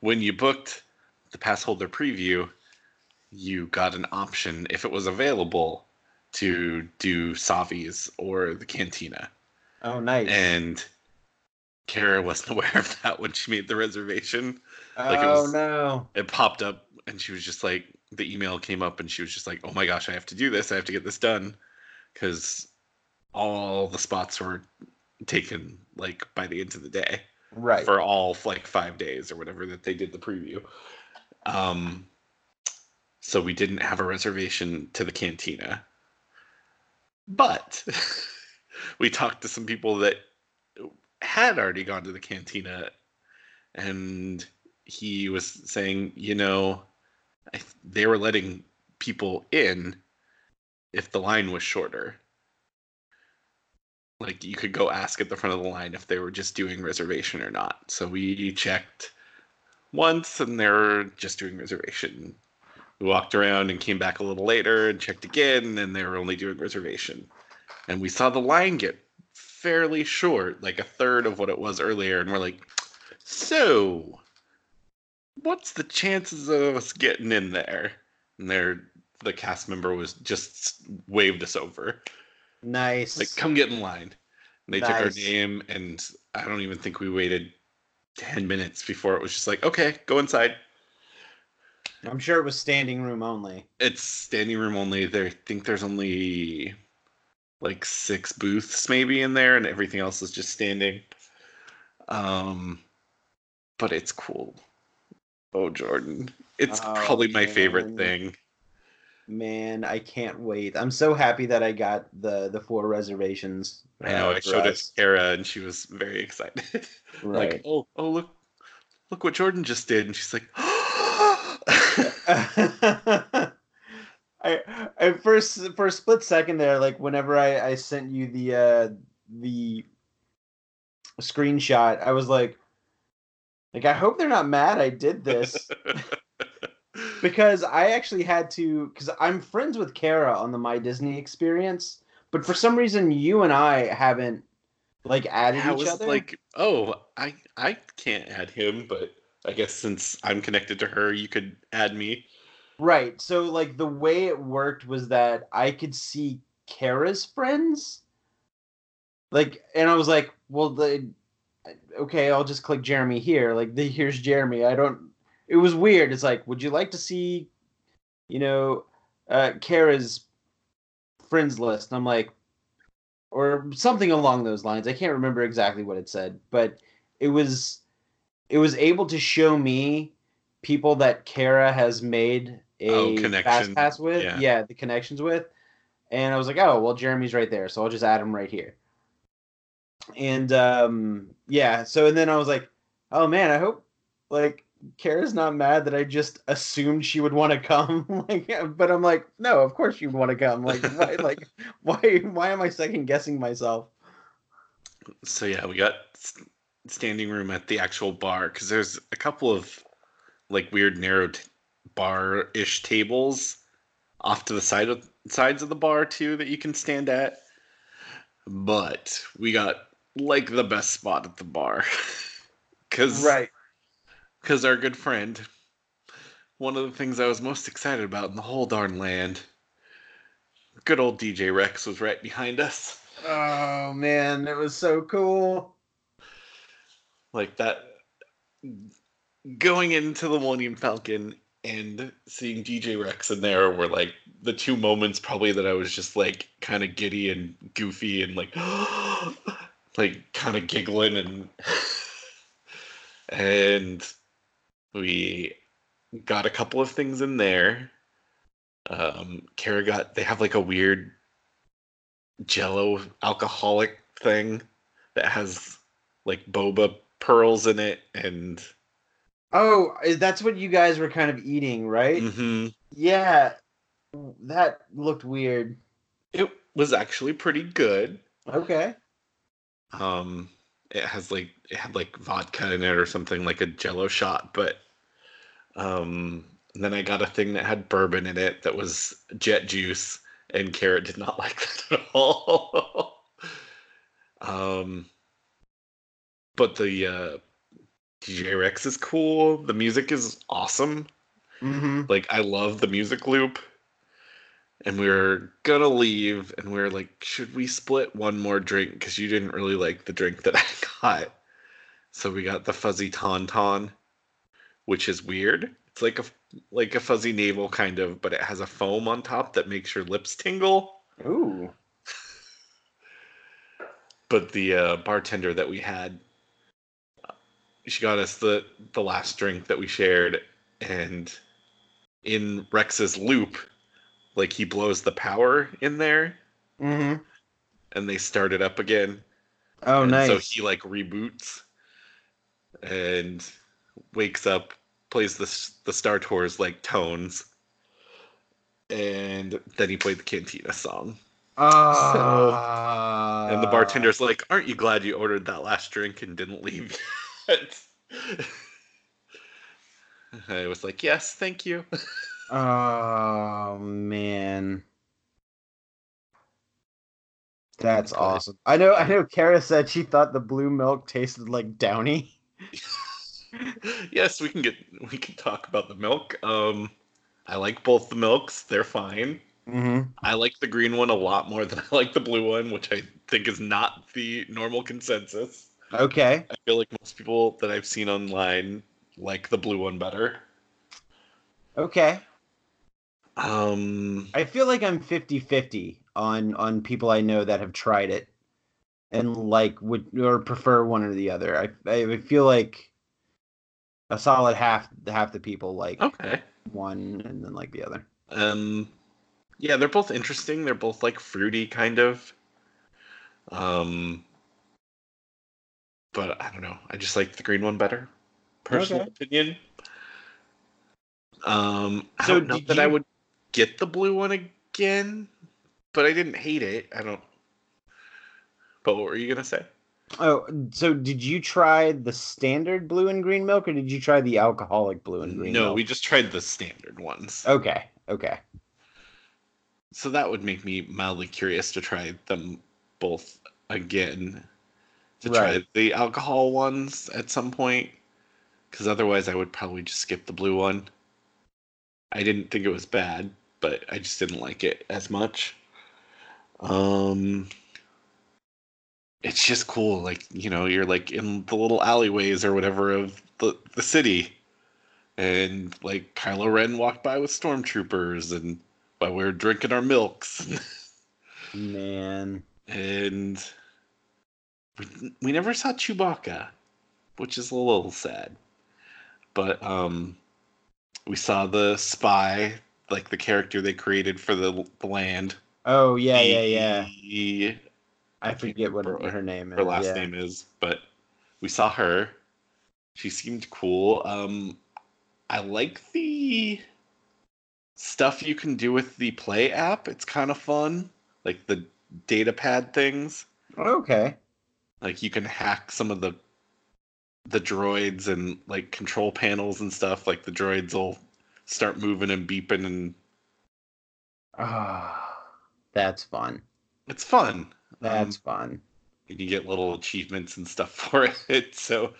A: when you booked the pass holder preview, you got an option if it was available to do Savi's or the cantina.
B: oh nice
A: And Kara wasn't aware of that when she made the reservation. like it
B: oh
A: was-
B: no
A: It popped up and she was just like, the email came up and she was just like, oh my gosh, I have to do this. I have to get this done. Because all the spots were taken like by the end of the day
B: right
A: for all like five days or whatever that they did the preview. Um, so we didn't have a reservation to the cantina, but we talked to some people that had already gone to the cantina, and he was saying, you know, they were letting people in if the line was shorter. Like you could go ask at the front of the line if they were just doing reservation or not. So we checked once and they were just doing reservation. We walked around and came back a little later and checked again and they were only doing reservation. And we saw the line get fairly short, like a third of what it was earlier, and we're like, so what's the chances of us getting in there? And there the cast member was just waved us over.
B: nice
A: Like, come get in line. And they took our name, and I don't even think we waited 10 minutes before it was just like, okay, go inside.
B: I'm sure it was standing room only.
A: It's standing room only. There, I think there's only like six booths maybe in there, and everything else is just standing. Um, but it's cool. Oh, Jordan, it's
B: Oh,
A: probably my favorite thing.
B: Man, I can't wait. I'm so happy that I got the the four reservations.
A: I know.
B: uh,
A: I showed it to Kara, and she was very excited.
B: Right.
A: like, oh, oh, look, look what Jordan just did, and she's like,
B: I I first for a split second there, like whenever I I sent you the uh the screenshot, I was like, like I hope they're not mad I did this because I actually had to because I'm friends with Kara on the My Disney experience, but for some reason you and I haven't like added
A: I
B: each
A: was
B: other.
A: like, oh, I I can't add him, but I guess since I'm connected to her, you could add me.
B: Right. So like the way it worked was that I could see Kara's friends. Like and I was like, well the okay, I'll just click Jeremy here. Like the here's Jeremy. I don't it was weird. It's like, would you like to see you know uh Kara's friends list? And I'm like or something along those lines. I can't remember exactly what it said, but it was it was able to show me people that Kara has made a
A: Oh,
B: fast pass with.
A: Yeah.
B: Yeah. the connections with. And I was like, oh well, Jeremy's right there, so I'll just add him right here. And um, yeah, so and then I was like, oh man, I hope like Kara's not mad that I just assumed she would want to come. like, but I'm like, no, of course you want to come. Like, why, like, why, why am I second guessing myself?
A: So yeah, we got standing room at the actual bar because there's a couple of like weird narrow t- bar-ish tables off to the side of sides of the bar too that you can stand at. But we got like the best spot at the bar because right. because our good friend, one of the things I was most excited about in the whole darn land, good old DJ Rex was right behind us.
B: Oh man, it was so cool.
A: Like that, going into the Millennium Falcon and seeing DJ Rex in there were like the two moments probably that I was just like kind of giddy and goofy and like, like kind of giggling and and we got a couple of things in there. Um, Kara got they have like a weird Jello alcoholic thing that has like boba pearls in it, and
B: Oh, that's what you guys were kind of eating, right?
A: Mhm.
B: Yeah, that looked weird.
A: it was actually pretty good.
B: Okay.
A: Um, it has like it had like vodka in it or something like a Jello shot, but um, then I got a thing that had bourbon in it that was jet juice, and Kara did not like that at all. um, but the uh, DJ Rex is cool. The music is awesome.
B: Mm-hmm.
A: Like I love the music loop. And we were gonna leave, and we were like, should we split one more drink? Because you didn't really like the drink that I got. So we got the fuzzy tauntaun, which is weird. It's like a like a fuzzy navel kind of, but it has a foam on top that makes your lips tingle.
B: Ooh.
A: But the uh, bartender that we had, she got us the the last drink that we shared, and in Rex's loop, like he blows the power in there,
B: Mm-hmm.
A: and they start it up again.
B: Oh,
A: and
B: nice.
A: So he like reboots and wakes up, plays the the Star Tours like tones, and then he played the Cantina song.
B: Ah.
A: And the bartender's like, "Aren't you glad you ordered that last drink and didn't leave yet?" I was like, "Yes, thank you."
B: Oh man. That's
A: Good.
B: awesome. I know I know Kara said she thought the blue milk tasted like Downy.
A: yes, we can get we can talk about the milk. Um, I like both the milks; they're fine.
B: Mm-hmm.
A: I like the green one a lot more than I like the blue one, which I think is not the normal consensus.
B: Okay.
A: I feel like most people that I've seen online like the blue one better.
B: Okay.
A: Um,
B: I feel like I'm 50-50 on on people I know that have tried it and like would or prefer one or the other. I I feel like a solid half half the people like
A: okay.
B: one and then like the other.
A: Um, yeah, they're both interesting. They're both like fruity, kind of. Um, but I don't know. I just like the green one better. Personal
B: Okay.
A: opinion. Um, I don't know that I would get the blue one again, but I didn't hate it. I don't. But what were you gonna say?
B: Oh, so did you try the standard blue and green milk or did you try the alcoholic blue and green
A: no,
B: milk?
A: we just tried the standard ones.
B: Okay. Okay.
A: So that would make me mildly curious to try them both again. To try the alcohol ones at some point. Because otherwise, I would probably just skip the blue one. I didn't think it was bad, but I just didn't like it as much. Um, it's just cool. Like, you know, you're like in the little alleyways or whatever of the, the city. And like Kylo Ren walked by with stormtroopers and while we were drinking our milks.
B: Man.
A: and we, never saw Chewbacca, which is a little sad. But um, we saw the spy, like the character they created for the, the land.
B: Oh yeah, yeah, yeah.
A: The-
B: I
A: can't
B: forget what
A: remember
B: her name is.
A: her last
B: yeah.
A: name is, but we saw her. She seemed cool. Um, I like the stuff you can do with the Play app. It's kind of fun, like the data pad things.
B: Okay.
A: Like you can hack some of the the droids and like control panels and stuff. Like the droids will start moving and beeping, and
B: Ah, that's fun.
A: it's fun.
B: That's
A: Um,
B: fun.
A: you can get little achievements and stuff for it. So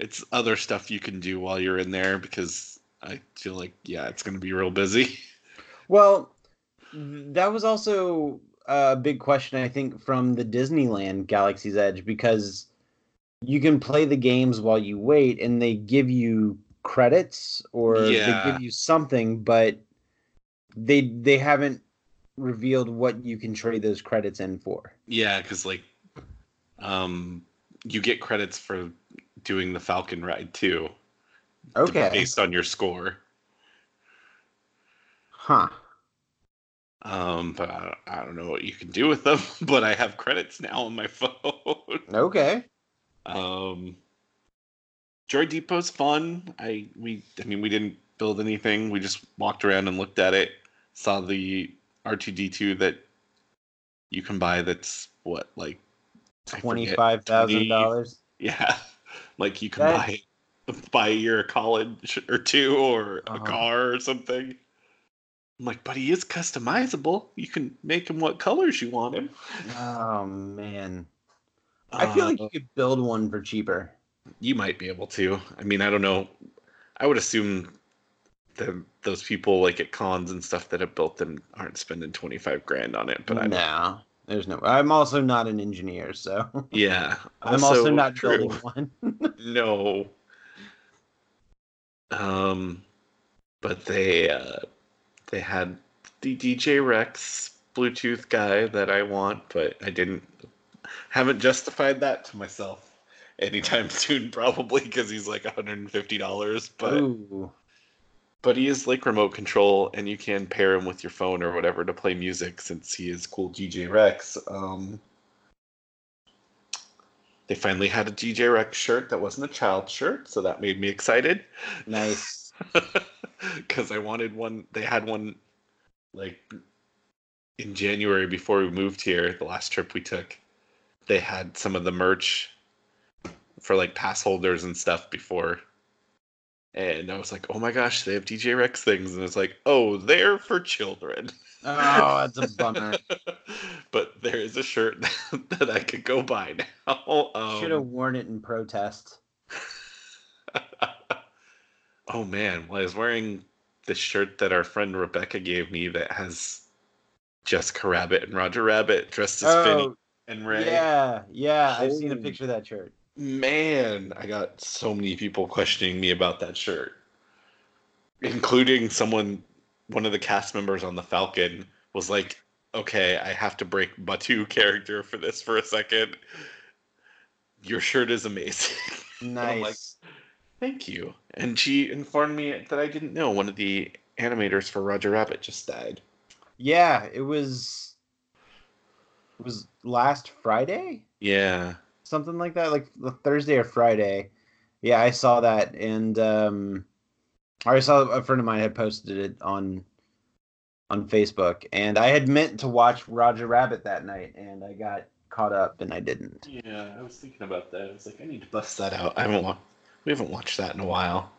A: it's other stuff you can do while you're in there because I feel like yeah, it's gonna be real busy.
B: Well, that was also a big question I think from the Disneyland Galaxy's Edge because you can play the games while you wait and they give you credits or they give you something but they they haven't revealed what you can trade those credits in for.
A: Yeah, because like, um, you get credits for doing the Falcon ride too,
B: Okay.
A: based on your score.
B: Huh.
A: Um, but I don't, I don't know what you can do with them. But I have credits now on my phone.
B: Okay.
A: Um, Droid Depot's fun. I we I mean we didn't build anything. We just walked around and looked at it. Saw the R2D2 that you can buy. That's what like
B: Twenty five thousand dollars.
A: Yeah, like you can
B: That-
A: buy buy a year of college or two or a
B: Uh-huh.
A: car or something. I'm like, but he is customizable. You can make him what colors you want him.
B: Oh man. I feel like
A: Uh,
B: you could build one for cheaper.
A: You might be able to. I mean, I don't know. I would assume that those people like at cons and stuff that have built them aren't spending twenty five grand on it. But I
B: no, there's no. I'm also not an engineer, so
A: Yeah.
B: I'm also not
A: true.
B: building one.
A: No. Um, but they uh, they had the DJ Rex Bluetooth guy that I want, but I didn't haven't justified that to myself anytime soon, probably because he's like $150. But
B: Ooh,
A: but he is like remote control, and you can pair him with your phone or whatever to play music since he is cool DJ Rex. Um, they finally had a DJ Rex shirt that wasn't a child shirt, so that made me excited
B: nice.
A: because I wanted one. They had one like in January before we moved here, the last trip we took. They had some of the merch for like pass holders and stuff before. And I was like, oh my gosh, they have DJ Rex things. And it's like, oh, they're for children.
B: Oh, that's a bummer.
A: but there is a shirt that I could go buy now. Um,
B: Should have worn it in protest.
A: Oh man, well, I was wearing the shirt that our friend Rebecca gave me that has Jessica Rabbit and Roger Rabbit dressed as Finny
B: Oh,
A: and Rey.
B: yeah, yeah. I've seen a picture of that shirt.
A: Man, I got so many people questioning me about that shirt. including someone, one of the cast members on the Falcon, was like, "Okay, I have to break Batuu character for this for a second. Your shirt is amazing."
B: Nice.
A: Like, Thank you. And she informed me that I didn't know one of the animators for Roger Rabbit just died.
B: yeah, it was. It was last Friday,
A: Yeah.
B: something like that, like the Thursday or Friday. Yeah, I saw that, and um, I saw a friend of mine had posted it on on Facebook, and I had meant to watch Roger Rabbit that night, and I got caught up, and I didn't.
A: Yeah, I was thinking about that. I was like, I need to bust that out. I haven't wa- we haven't watched that in a while.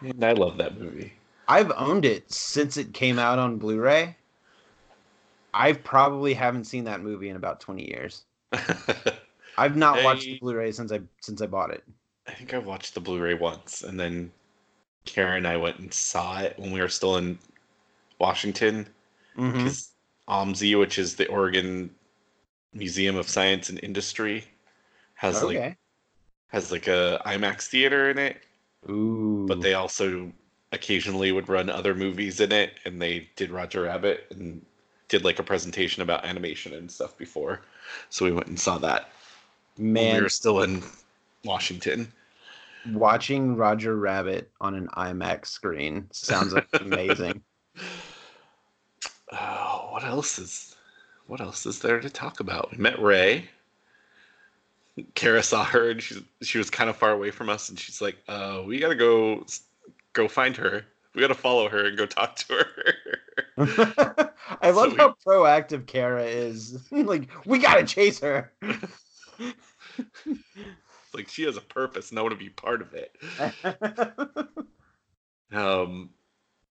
A: And I love that movie.
B: I've owned it since it came out on Blu-ray. I probably haven't seen that movie in about 20 years. I've not watched the Blu-ray since I since I bought it.
A: I think I watched the Blu-ray once, and then Karen and I went and saw it when we were still in Washington.
B: Mm-hmm.
A: Because OMSI, which is the Oregon Museum of Science and Industry, has like
B: Okay.
A: Has like a IMAX theater in it,
B: Ooh.
A: but they also occasionally would run other movies in it, and they did Roger Rabbit and did like a presentation about animation and stuff before. So we went and saw that
B: man
A: we were still in Washington.
B: watching Roger Rabbit on an IMAX screen sounds amazing.
A: Oh, what else is what else is there to talk about? We met Rey. Kara saw her and she she was kind of far away from us and she's like, "Uh, we gotta go go find her. We gotta follow her and go talk to her."
B: I love
A: So
B: how proactive Kara is. like, we gotta chase her.
A: like she has a purpose and I want to be part of it. Um,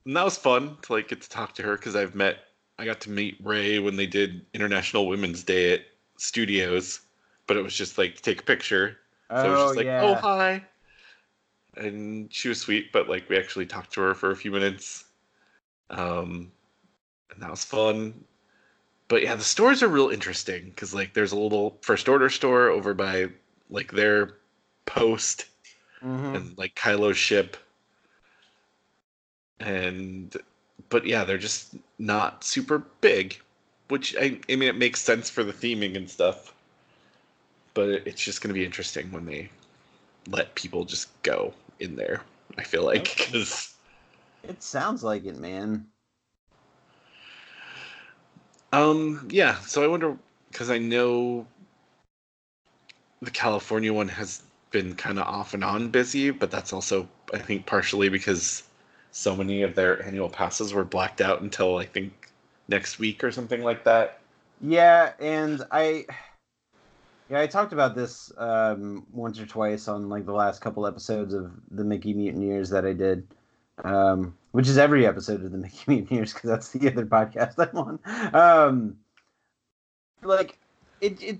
A: and that was fun to like get to talk to her because I've met, I got to meet Rey when they did International Women's Day at Studios, but it was just like take a picture. So it was
B: oh
A: just like,
B: yeah.
A: oh hi, and she was sweet, but like we actually talked to her for a few minutes, um, and that was fun. But yeah, the stores are real interesting because like there's a little first order store over by like their post
B: Mhm.
A: and like Kylo's ship. And but yeah, they're just not super big, which I, I mean it makes sense for the theming and stuff. But it's just going to be interesting when they let people just go in there. I feel like because
B: It sounds like it, man.
A: um yeah, so I wonder because I know the California one has been kind of off and on busy, but that's also I think partially because so many of their annual passes were blacked out until I think next week or something like that.
B: Yeah, and I yeah, I talked about this um, once or twice on like the last couple episodes of the Mickey Mutineers that I did, um, which is every episode of the Mickey Mutineers because that's the other podcast I'm on. Um, like it, it,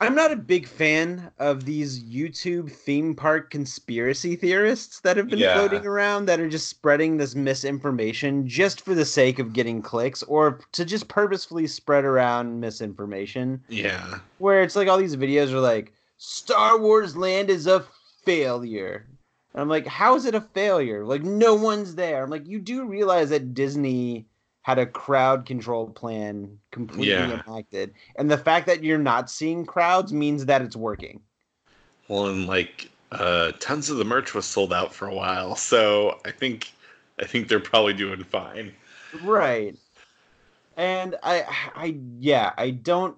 B: I'm not a big fan of these YouTube theme park conspiracy theorists that have been
A: Yeah.
B: floating around that are just spreading this misinformation just for the sake of getting clicks or to just purposefully spread around misinformation.
A: Yeah.
B: Where it's like all these videos are like, Star Wars Land is a failure. And I'm like, how is it a failure? Like, no one's there. I'm like, you do realize that Disney had a crowd control plan completely
A: Yeah.
B: enacted. And the fact that you're not seeing crowds means that it's working.
A: Well, and like uh, tons of the merch was sold out for a while, so I think I think they're probably doing fine.
B: Right. And I I yeah, I don't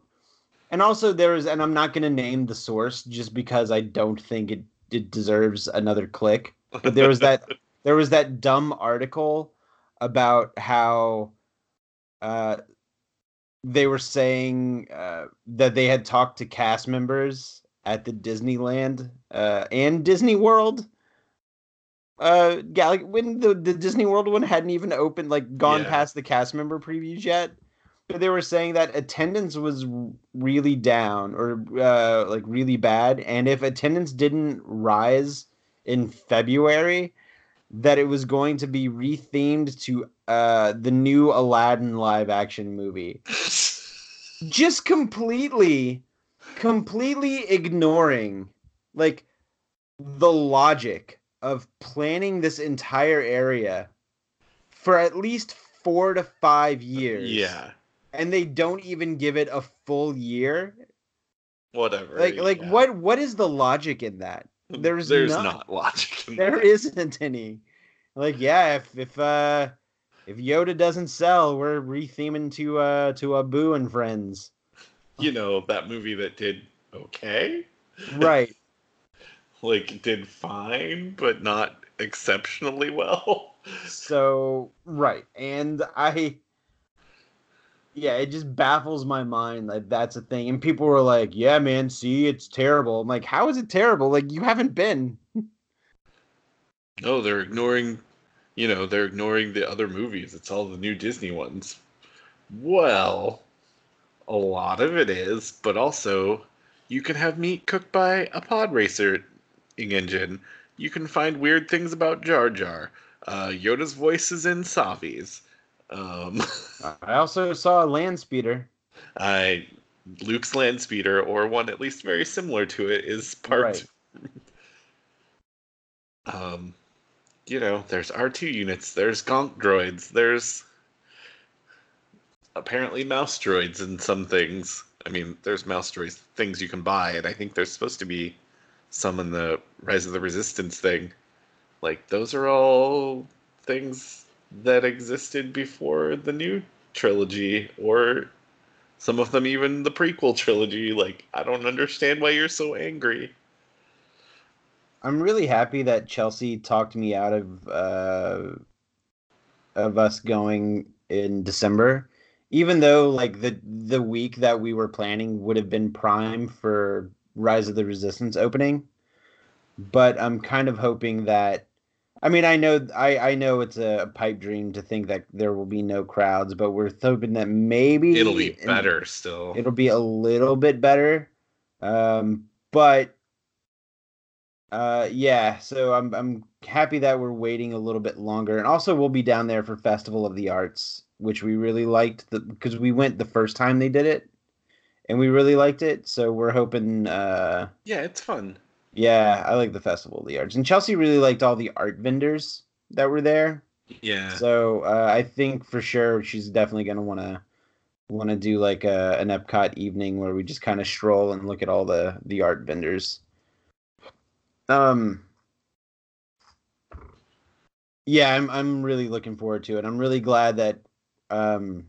B: and also there was and I'm not gonna name the source just because I don't think it, it deserves another click. But there was that there was that dumb article about how uh they were saying uh, that they had talked to cast members at the Disneyland uh, and Disney World. Uh, yeah, like when the, the Disney World one hadn't even opened, like gone
A: Yeah.
B: past the cast member previews yet. But they were saying that attendance was really down or uh, like really bad, and if attendance didn't rise in February, that it was going to be rethemed to uh, the new Aladdin live action movie just completely completely ignoring like the logic of planning this entire area for at least four to five years.
A: Yeah.
B: And they don't even give it a full year.
A: Whatever.
B: Like like
A: yeah.
B: what what is the logic in that? There's
A: there's
B: none.
A: not logic in
B: There isn't any. Like yeah, if if uh if Yoda doesn't sell, we're retheming to uh to Abu and friends.
A: You know, that movie that did okay?
B: Right.
A: Like did fine, but not exceptionally well.
B: So right, and I, yeah, it just baffles my mind that that's a thing. And people were like, "Yeah, man, see, it's terrible." I'm like, "How is it terrible? Like you haven't been."
A: No, they're ignoring you know, they're ignoring the other movies. It's all the new Disney ones. Well, a lot of it is, but also you can have meat cooked by a pod racer engine. You can find weird things about Jar Jar. Uh, Yoda's voice is in Savi's. Um,
B: I also saw a land speeder.
A: I Luke's land speeder, or one at least very similar to it, is parked. Um, you know, there's R2 units, there's Gonk droids, there's apparently mouse droids and some things. I mean, there's mouse droids things you can buy, and I think there's supposed to be some in the Rise of the Resistance thing. Like those are all things that existed before the new trilogy, or some of them even the prequel trilogy. Like I don't understand why you're so angry.
B: I'm really happy that Chelsea talked me out of uh, of us going in December, even though like the the week that we were planning would have been prime for Rise of the Resistance opening. But I'm kind of hoping that I mean I know I I know it's a pipe dream to think that there will be no crowds, but we're hoping that maybe
A: It'll be better still.
B: it'll be a little bit better. Um, but uh, yeah, so I'm I'm happy that we're waiting a little bit longer, and also we'll be down there for Festival of the Arts, which we really liked the, because we went the first time they did it, and we really liked it. So we're hoping. Uh,
A: Yeah, it's fun.
B: Yeah, I like the Festival of the Arts, and Chelsea really liked all the art vendors that were there.
A: Yeah.
B: So uh, I think for sure she's definitely gonna want to want to do like a, an Epcot evening where we just kind of stroll and look at all the the art vendors. Um. Yeah, I'm I'm really looking forward to it. I'm really glad that um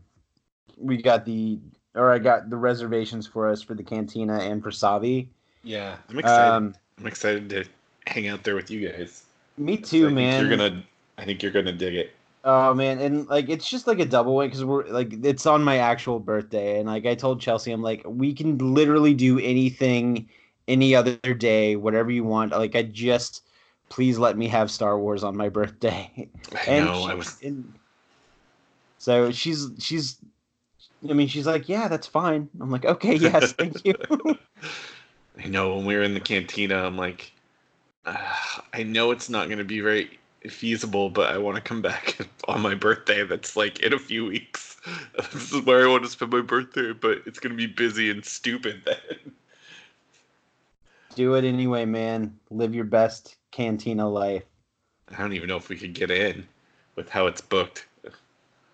B: we got the or I got the reservations for us for the cantina and for Savi.
A: yeah. I'm excited.
B: Um,
A: I'm excited to hang out there with you guys.
B: me too, man.
A: You're gonna. I think you're gonna dig it.
B: Oh man, and like it's just like a double win because we're like it's on my actual birthday, and like I told Chelsea, I'm like we can literally do anything any other day, whatever you want. Like I just please let me have Star Wars on my birthday.
A: I know.
B: she-
A: I was.
B: and- so she's she's, I mean she's like yeah that's fine. I'm like okay yes thank you.
A: I know when we were in the cantina, I'm like, "Ah, I know it's not going to be very feasible, but I want to come back on my birthday. That's like in a few weeks. This is where I want to spend my birthday, but it's going to be busy and stupid then.
B: do it anyway, man. Live your best cantina life.
A: I don't even know if we could get in with how it's booked.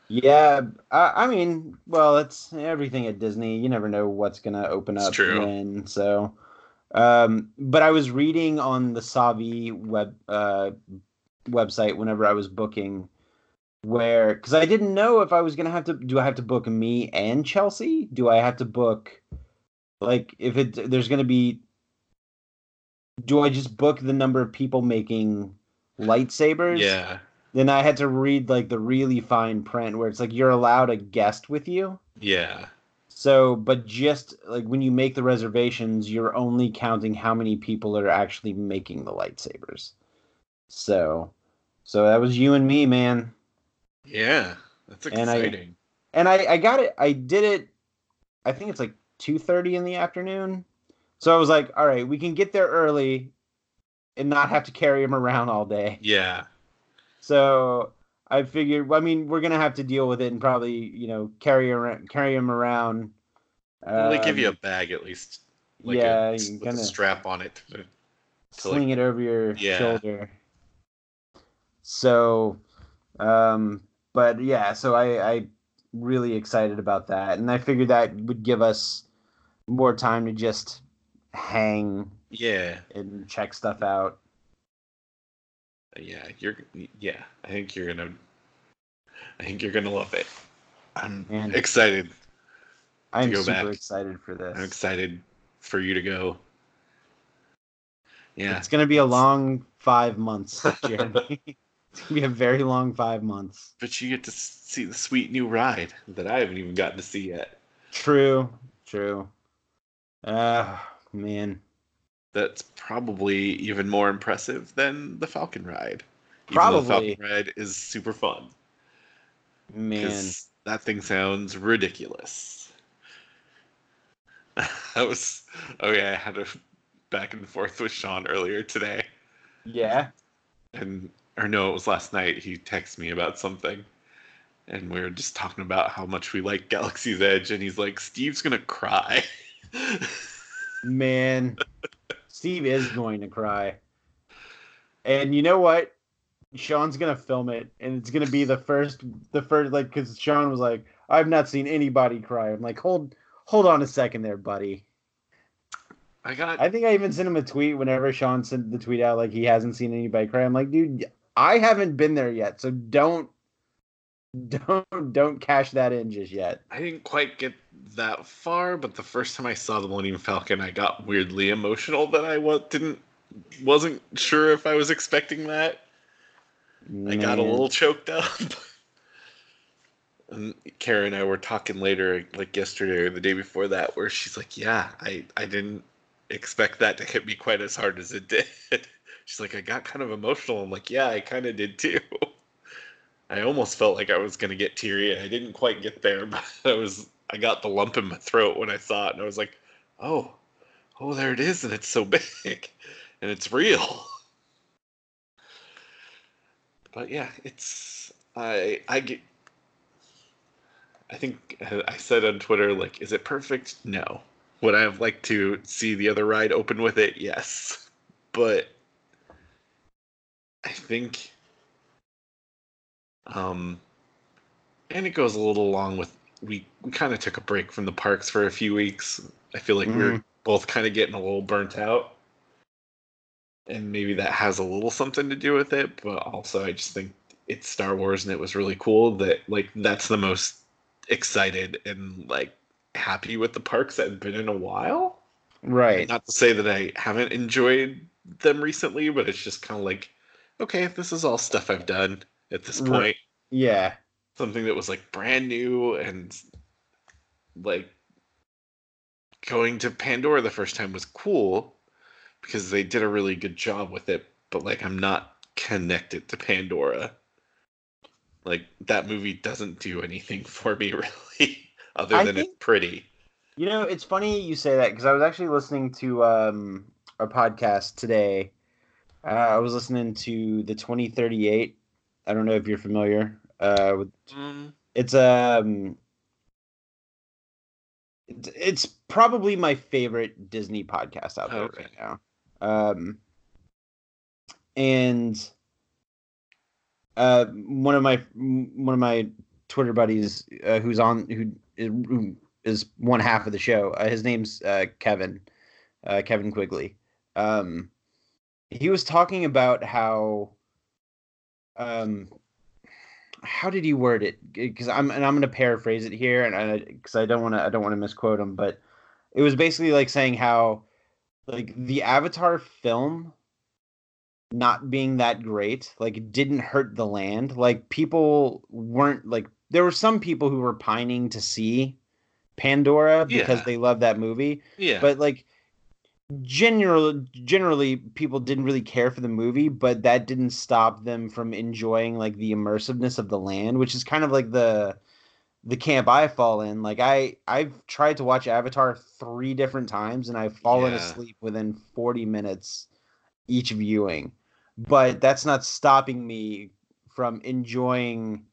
B: Yeah, I, I mean, well, it's everything at Disney. You never know what's gonna open
A: It's
B: up
A: true.
B: when. So, um, but I was reading on the Savi web uh, website whenever I was booking, where because I didn't know if I was gonna have to. Do I have to book me and Chelsea? Do I have to book like if it there's gonna be? Do I just book the number of people making lightsabers?
A: Yeah.
B: then I had to read like the really fine print where it's like you're allowed a guest with you.
A: Yeah.
B: So, but just like when you make the reservations, you're only counting how many people are actually making the lightsabers. So, so that was you and me, man.
A: Yeah. That's
B: And I-
A: exciting.
B: And I, I got it. I did it. I think it's like two thirty in the afternoon. So I was like, all right, we can get there early, and not have to carry him around all day.
A: yeah.
B: So I figured. I mean, we're gonna have to deal with it and probably, you know, carry around, carry him around.
A: Well, they give you a
B: Um,
A: bag at least. Like
B: yeah,
A: a, with a strap on it. to- to, like-
B: sling it over your
A: Yeah.
B: shoulder. So, um, but yeah, so I, I really excited about that, and I figured that would give us more time to just hang
A: Yeah,
B: and check stuff out.
A: Yeah, you're yeah. I think you're gonna. I think you're gonna love it. I'm
B: Man.
A: excited.
B: I'm super
A: back.
B: excited for this.
A: I'm excited for you to go. Yeah,
B: It's gonna be a long five months, Jeremy. it's gonna be a very long five months.
A: but you get to see the sweet new ride that I haven't even gotten to see yet.
B: True, true. Ah, man.
A: That's probably even more impressive than the Falcon ride. Even
B: Probably.
A: the Falcon ride is super fun.
B: Man.
A: that thing sounds ridiculous. I was oh yeah, I had a back and forth with Sean earlier today,
B: Yeah.
A: and or no, it was last night. He texted me about something, and we were just talking about how much we like Galaxy's Edge, and he's like, "Steve's gonna cry."
B: Man. Steve is going to cry. And you know what? Sean's gonna film it, and it's gonna be the first, the first, like, because Sean was like, "I've not seen anybody cry." I'm like, "Hold, hold on a second, there, buddy."
A: I got
B: I think I even sent him a tweet whenever Sean sent the tweet out, like he hasn't seen anybody cry. I'm like, dude, I haven't been there yet, so don't, don't, don't cash that in just yet.
A: I didn't quite get that far, but the first time I saw the Millennium Falcon, I got weirdly emotional that I wa- didn't wasn't sure if I was expecting that. I got a little choked up. and Karen and I were talking later, like yesterday or the day before that, where she's like, "Yeah, I I didn't expect that to hit me quite as hard as it did." She's like, "I got kind of emotional." I'm like, "Yeah, I kind of did too." I almost felt like I was gonna get teary, I didn't quite get there, but I was. I got the lump in my throat when I saw it, and I was like, "Oh, oh, there it is, and it's so big, and it's real." but yeah, it's I I get. I think uh, I said on Twitter like, is it perfect? No. Would I have liked to see the other ride open with it? Yes, but I think, um, and it goes a little along with we we kind of took a break from the parks for a few weeks. I feel like we we're both kind of getting a little burnt out and maybe that has a little something to do with it but also i just think it's star wars and it was really cool that like that's the most excited and like happy with the parks i've been in a while
B: right.
A: not to say that i haven't enjoyed them recently but it's just kind of like okay this is all stuff i've done at this point
B: Yeah.
A: something that was like brand new and like going to Pandora the first time was cool because they did a really good job with it, but like I'm not connected to Pandora. Like that movie doesn't do anything for me really other than
B: think-
A: it's pretty.
B: You know, it's funny you say that because I was actually listening to um, a podcast today. Uh, I was listening to the 2038. I don't know if you're familiar. Uh, with,
A: Mm,
B: it's um, it's, it's probably my favorite Disney podcast out there
A: Okay.
B: right now. Um, and uh, one of my one of my Twitter buddies uh, who's on who is, who is one half of the show. Uh, his name's uh, Kevin, uh, Kevin Quigley. Um, he was talking about how, um, how did he word it? Because I'm and I'm going to paraphrase it here, and I because I don't want to I don't want to misquote him, but it was basically like saying how, like the Avatar film not being that great like didn't hurt the land like people weren't like there were some people who were pining to see pandora because
A: Yeah.
B: they love that movie
A: yeah.
B: but like generally generally people didn't really care for the movie but that didn't stop them from enjoying like the immersiveness of the land which is kind of like the the camp i fall in. Like i i've tried to watch avatar three different times and i've fallen
A: Yeah.
B: asleep within 40 minutes each viewing. But that's not stopping me from enjoying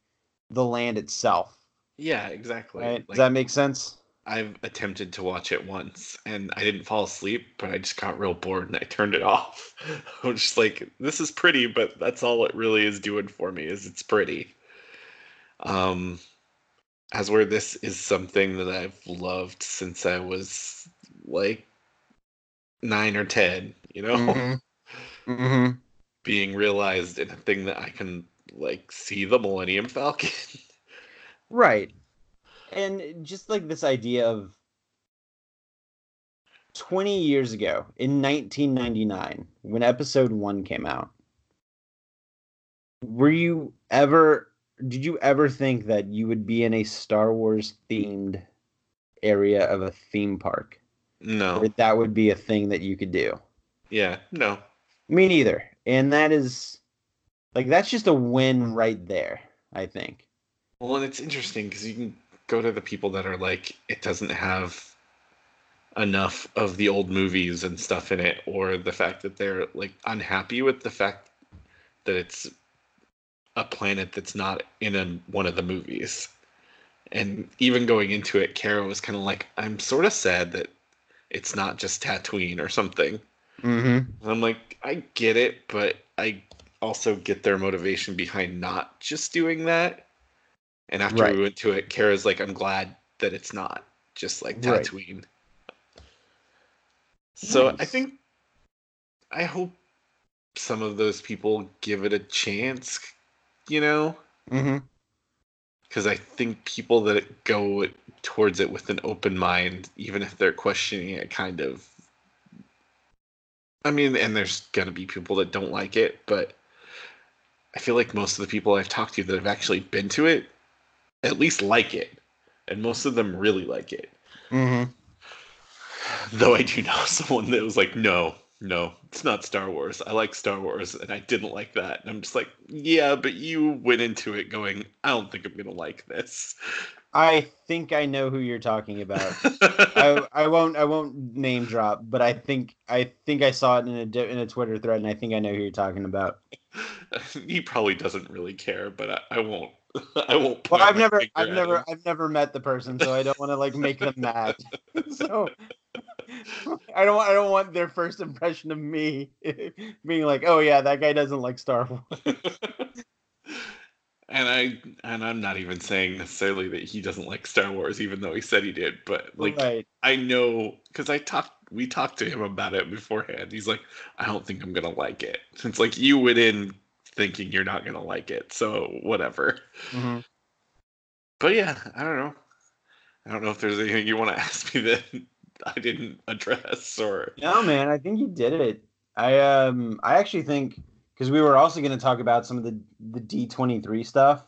B: the land itself.
A: Yeah, exactly.
B: right?
A: Like,
B: does that make sense
A: I've attempted to watch it once and I didn't fall asleep, but I just got real bored and I turned it off. I was just like, this is pretty, but that's all it really is doing for me is it's pretty. Um, as where this is something that I've loved since I was like nine or ten, you know,
B: Mm-hmm. Mm-hmm.
A: being realized in a thing that I can like see the Millennium Falcon.
B: Right. And just like this idea of 20 years ago in 1999 when episode 1 came out were you ever did you ever think that you would be in a Star Wars themed area of a theme park?
A: No,
B: or that would be a thing that you could do?
A: Yeah, no,
B: me neither. And that is like that's just a win right there i think.
A: Well, and it's interesting because you can go to the people that are like, it doesn't have enough of the old movies and stuff in it, or the fact that they're like unhappy with the fact that it's a planet that's not in a, one of the movies. And even going into it, Kara was kind of like, I'm sort of sad that it's not just Tatooine or something.
B: mm-hmm
A: And I'm like, I get it, but I also get their motivation behind not just doing that. And after
B: Right.
A: we went to it, Kara's like, I'm glad that it's not just like
B: Right.
A: Tatooine. So I think, I hope some of those people give it a chance, you know?
B: mm-hmm
A: Because I think people that go towards it with an open mind, even if they're questioning it, kind of. I mean, and there's gonna be people that don't like it, but I feel like most of the people I've talked to that have actually been to it at least like it, and most of them really like it.
B: mm-hmm
A: Though I do know someone that was like, no, no, it's not Star Wars. I like Star Wars, and I didn't like that. And I'm just like, yeah, but you went into it going, I don't think I'm gonna like this.
B: I think I know who you're talking about. I I won't I won't name drop, but I think I think I saw it in a in a Twitter thread, and I think I know who you're talking about.
A: he probably doesn't really care, but I, I won't. I won't.
B: Well, I've never I've never
A: him.
B: I've never met the person, so I don't want to like make them mad. so I don't I don't want their first impression of me being like, oh yeah, that guy doesn't like Star Wars.
A: and I and I'm not even saying necessarily that he doesn't like Star Wars, even though he said he did. But oh, like
B: right.
A: I know because I talked we talked to him about it beforehand. He's like, I don't think I'm gonna like it. It's like you went in thinking you're not gonna like it, so whatever.
B: hmm
A: But yeah, I don't know. I don't know if there's anything you want to ask me that I didn't address or
B: No, man, I think you did it. I um I actually think because we were also going to talk about some of the the D23 stuff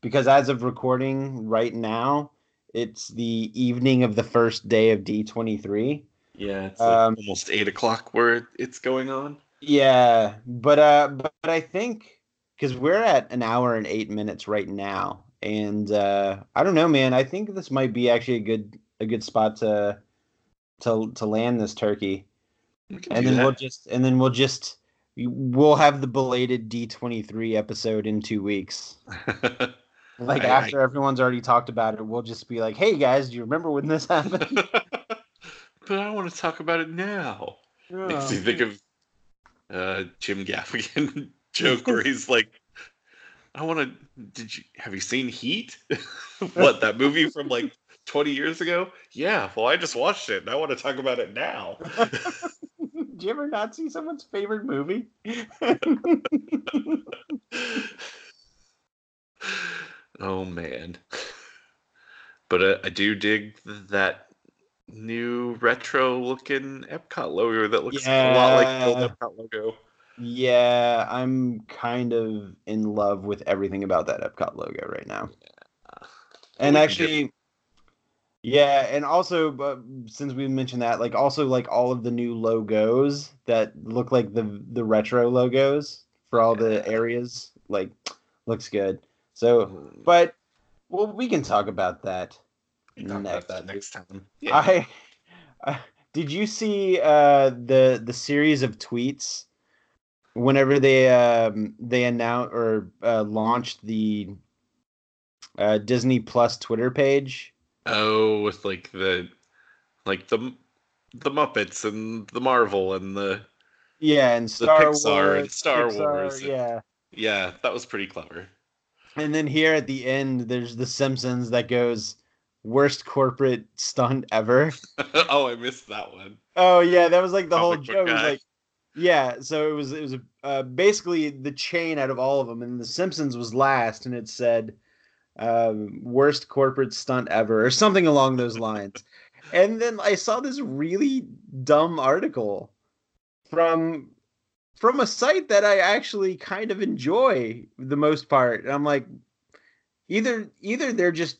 B: because as of recording right now, it's the evening of the first day of D23.
A: yeah, it's like
B: Um,
A: almost eight o'clock where it's going on.
B: Yeah, but uh but, I think cuz we're at an hour and 8 minutes right now and uh I don't know, man. I think this might be actually a good a good spot to to to land this turkey. And then we'll just and then we'll just we'll have the belated D23 episode in 2 weeks. Like
A: I-
B: after everyone's already talked about it, we'll just be like, "Hey guys, do you remember when this happened?"
A: but I want to talk about it now. Makes me think of uh, Jim Gaffigan joke where he's like, "I want to." Did you have you seen Heat? what that movie from like 20 years ago? Yeah. Well, I just watched it, and I want to talk about it now.
B: do you ever not see someone's favorite movie?
A: oh man. But uh, I do dig that new retro looking Epcot logo that looks a lot like the old Epcot logo.
B: yeah, I'm kind of in love with everything about that Epcot logo right now. And
A: we get-
B: actually, yeah, and also, but since we mentioned that, like also like all of the new logos that look like the the retro logos for all the areas, like looks good. So,
A: Mm,
B: but well, we can talk about that.
A: Talk
B: next
A: about that next time. Yeah.
B: I uh, did you see uh the the series of tweets whenever they um they announced or uh, launched the uh, Disney Plus Twitter page
A: Oh, with like the like the the Muppets and the Marvel and the
B: Yeah, and Star
A: Pixar
B: Wars,
A: and Star
B: Pixar,
A: Wars and-
B: Yeah.
A: yeah, that was pretty clever.
B: And then here at the end, there's The Simpsons that goes worst corporate stunt ever.
A: oh, I missed that one.
B: Oh yeah, that was like the whole
A: Comic book
B: joke. Was like, yeah. So it was it was uh, basically the chain out of all of them, and The Simpsons was last, and it said um, worst corporate stunt ever or something along those lines. and then I saw this really dumb article from from a site that I actually kind of enjoy the most part, and I'm like. Either either they're just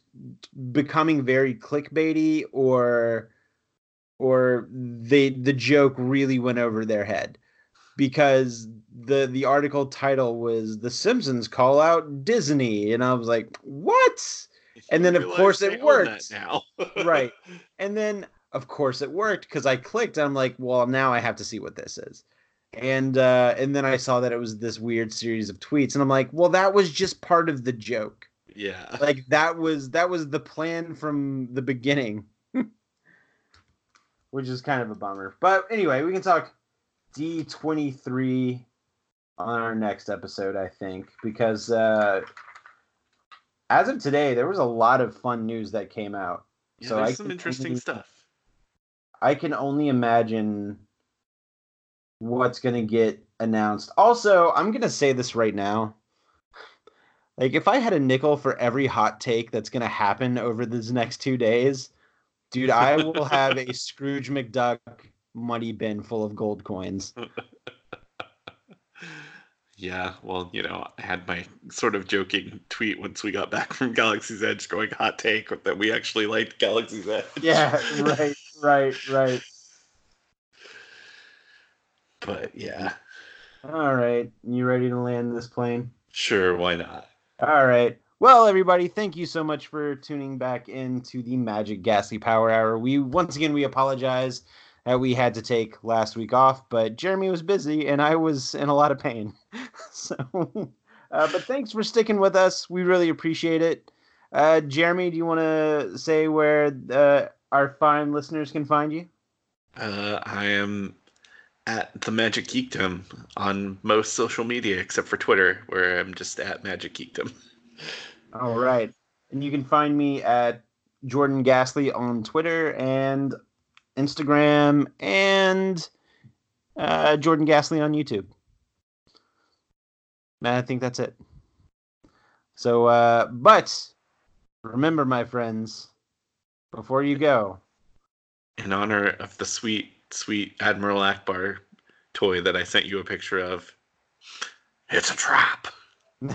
B: becoming very clickbaity or or they the joke really went over their head because the the article title was the simpsons call out disney and i was like what And then, of course, it worked.
A: now.
B: Right. and then of course it worked because i clicked i'm like well now i have to see what this is and uh and then i saw that it was this weird series of tweets and i'm like well that was just part of the joke
A: Yeah.
B: like that was that was the plan from the beginning. Which is kind of a bummer. But anyway we can talk d23 on our next episode i think because uh as of today there was a lot of fun news that came out.
A: Yeah,
B: so
A: there's some interesting
B: only-
A: stuff.
B: i can only imagine what's going to get announced. Also i'm going to say this right now like if I had a nickel for every hot take that's gonna happen over these next two days, dude, I will have a Scrooge McDuck money bin full of gold coins.
A: Yeah, well, you know, I had my sort of joking tweet once we got back from Galaxy's Edge going hot take that we actually liked Galaxy's Edge.
B: Yeah, right, right, right.
A: But yeah,
B: All right, you ready to land this plane?
A: sure, why not?
B: All right. Well, everybody, thank you so much for tuning back into the Magic Ghastly Power Hour. We once again we apologize that we had to take last week off, but Jeremy was busy and I was in a lot of pain. so, uh, but thanks for sticking with us. We really appreciate it. Uh, Jeremy, do you want to say where uh, our fine listeners can find you?
A: Uh, I am at the Magic Geekdom on most social media except for Twitter, where I'm just at Magic Geekdom.
B: All right. And you can find me at Jordan Ghastly on Twitter and Instagram and uh, Jordan Ghastly on YouTube. And I think that's it. So, uh, but remember, my friends, before you go,
A: In honor of the sweet, sweet Admiral Ackbar toy that I sent you a picture of, it's a trap.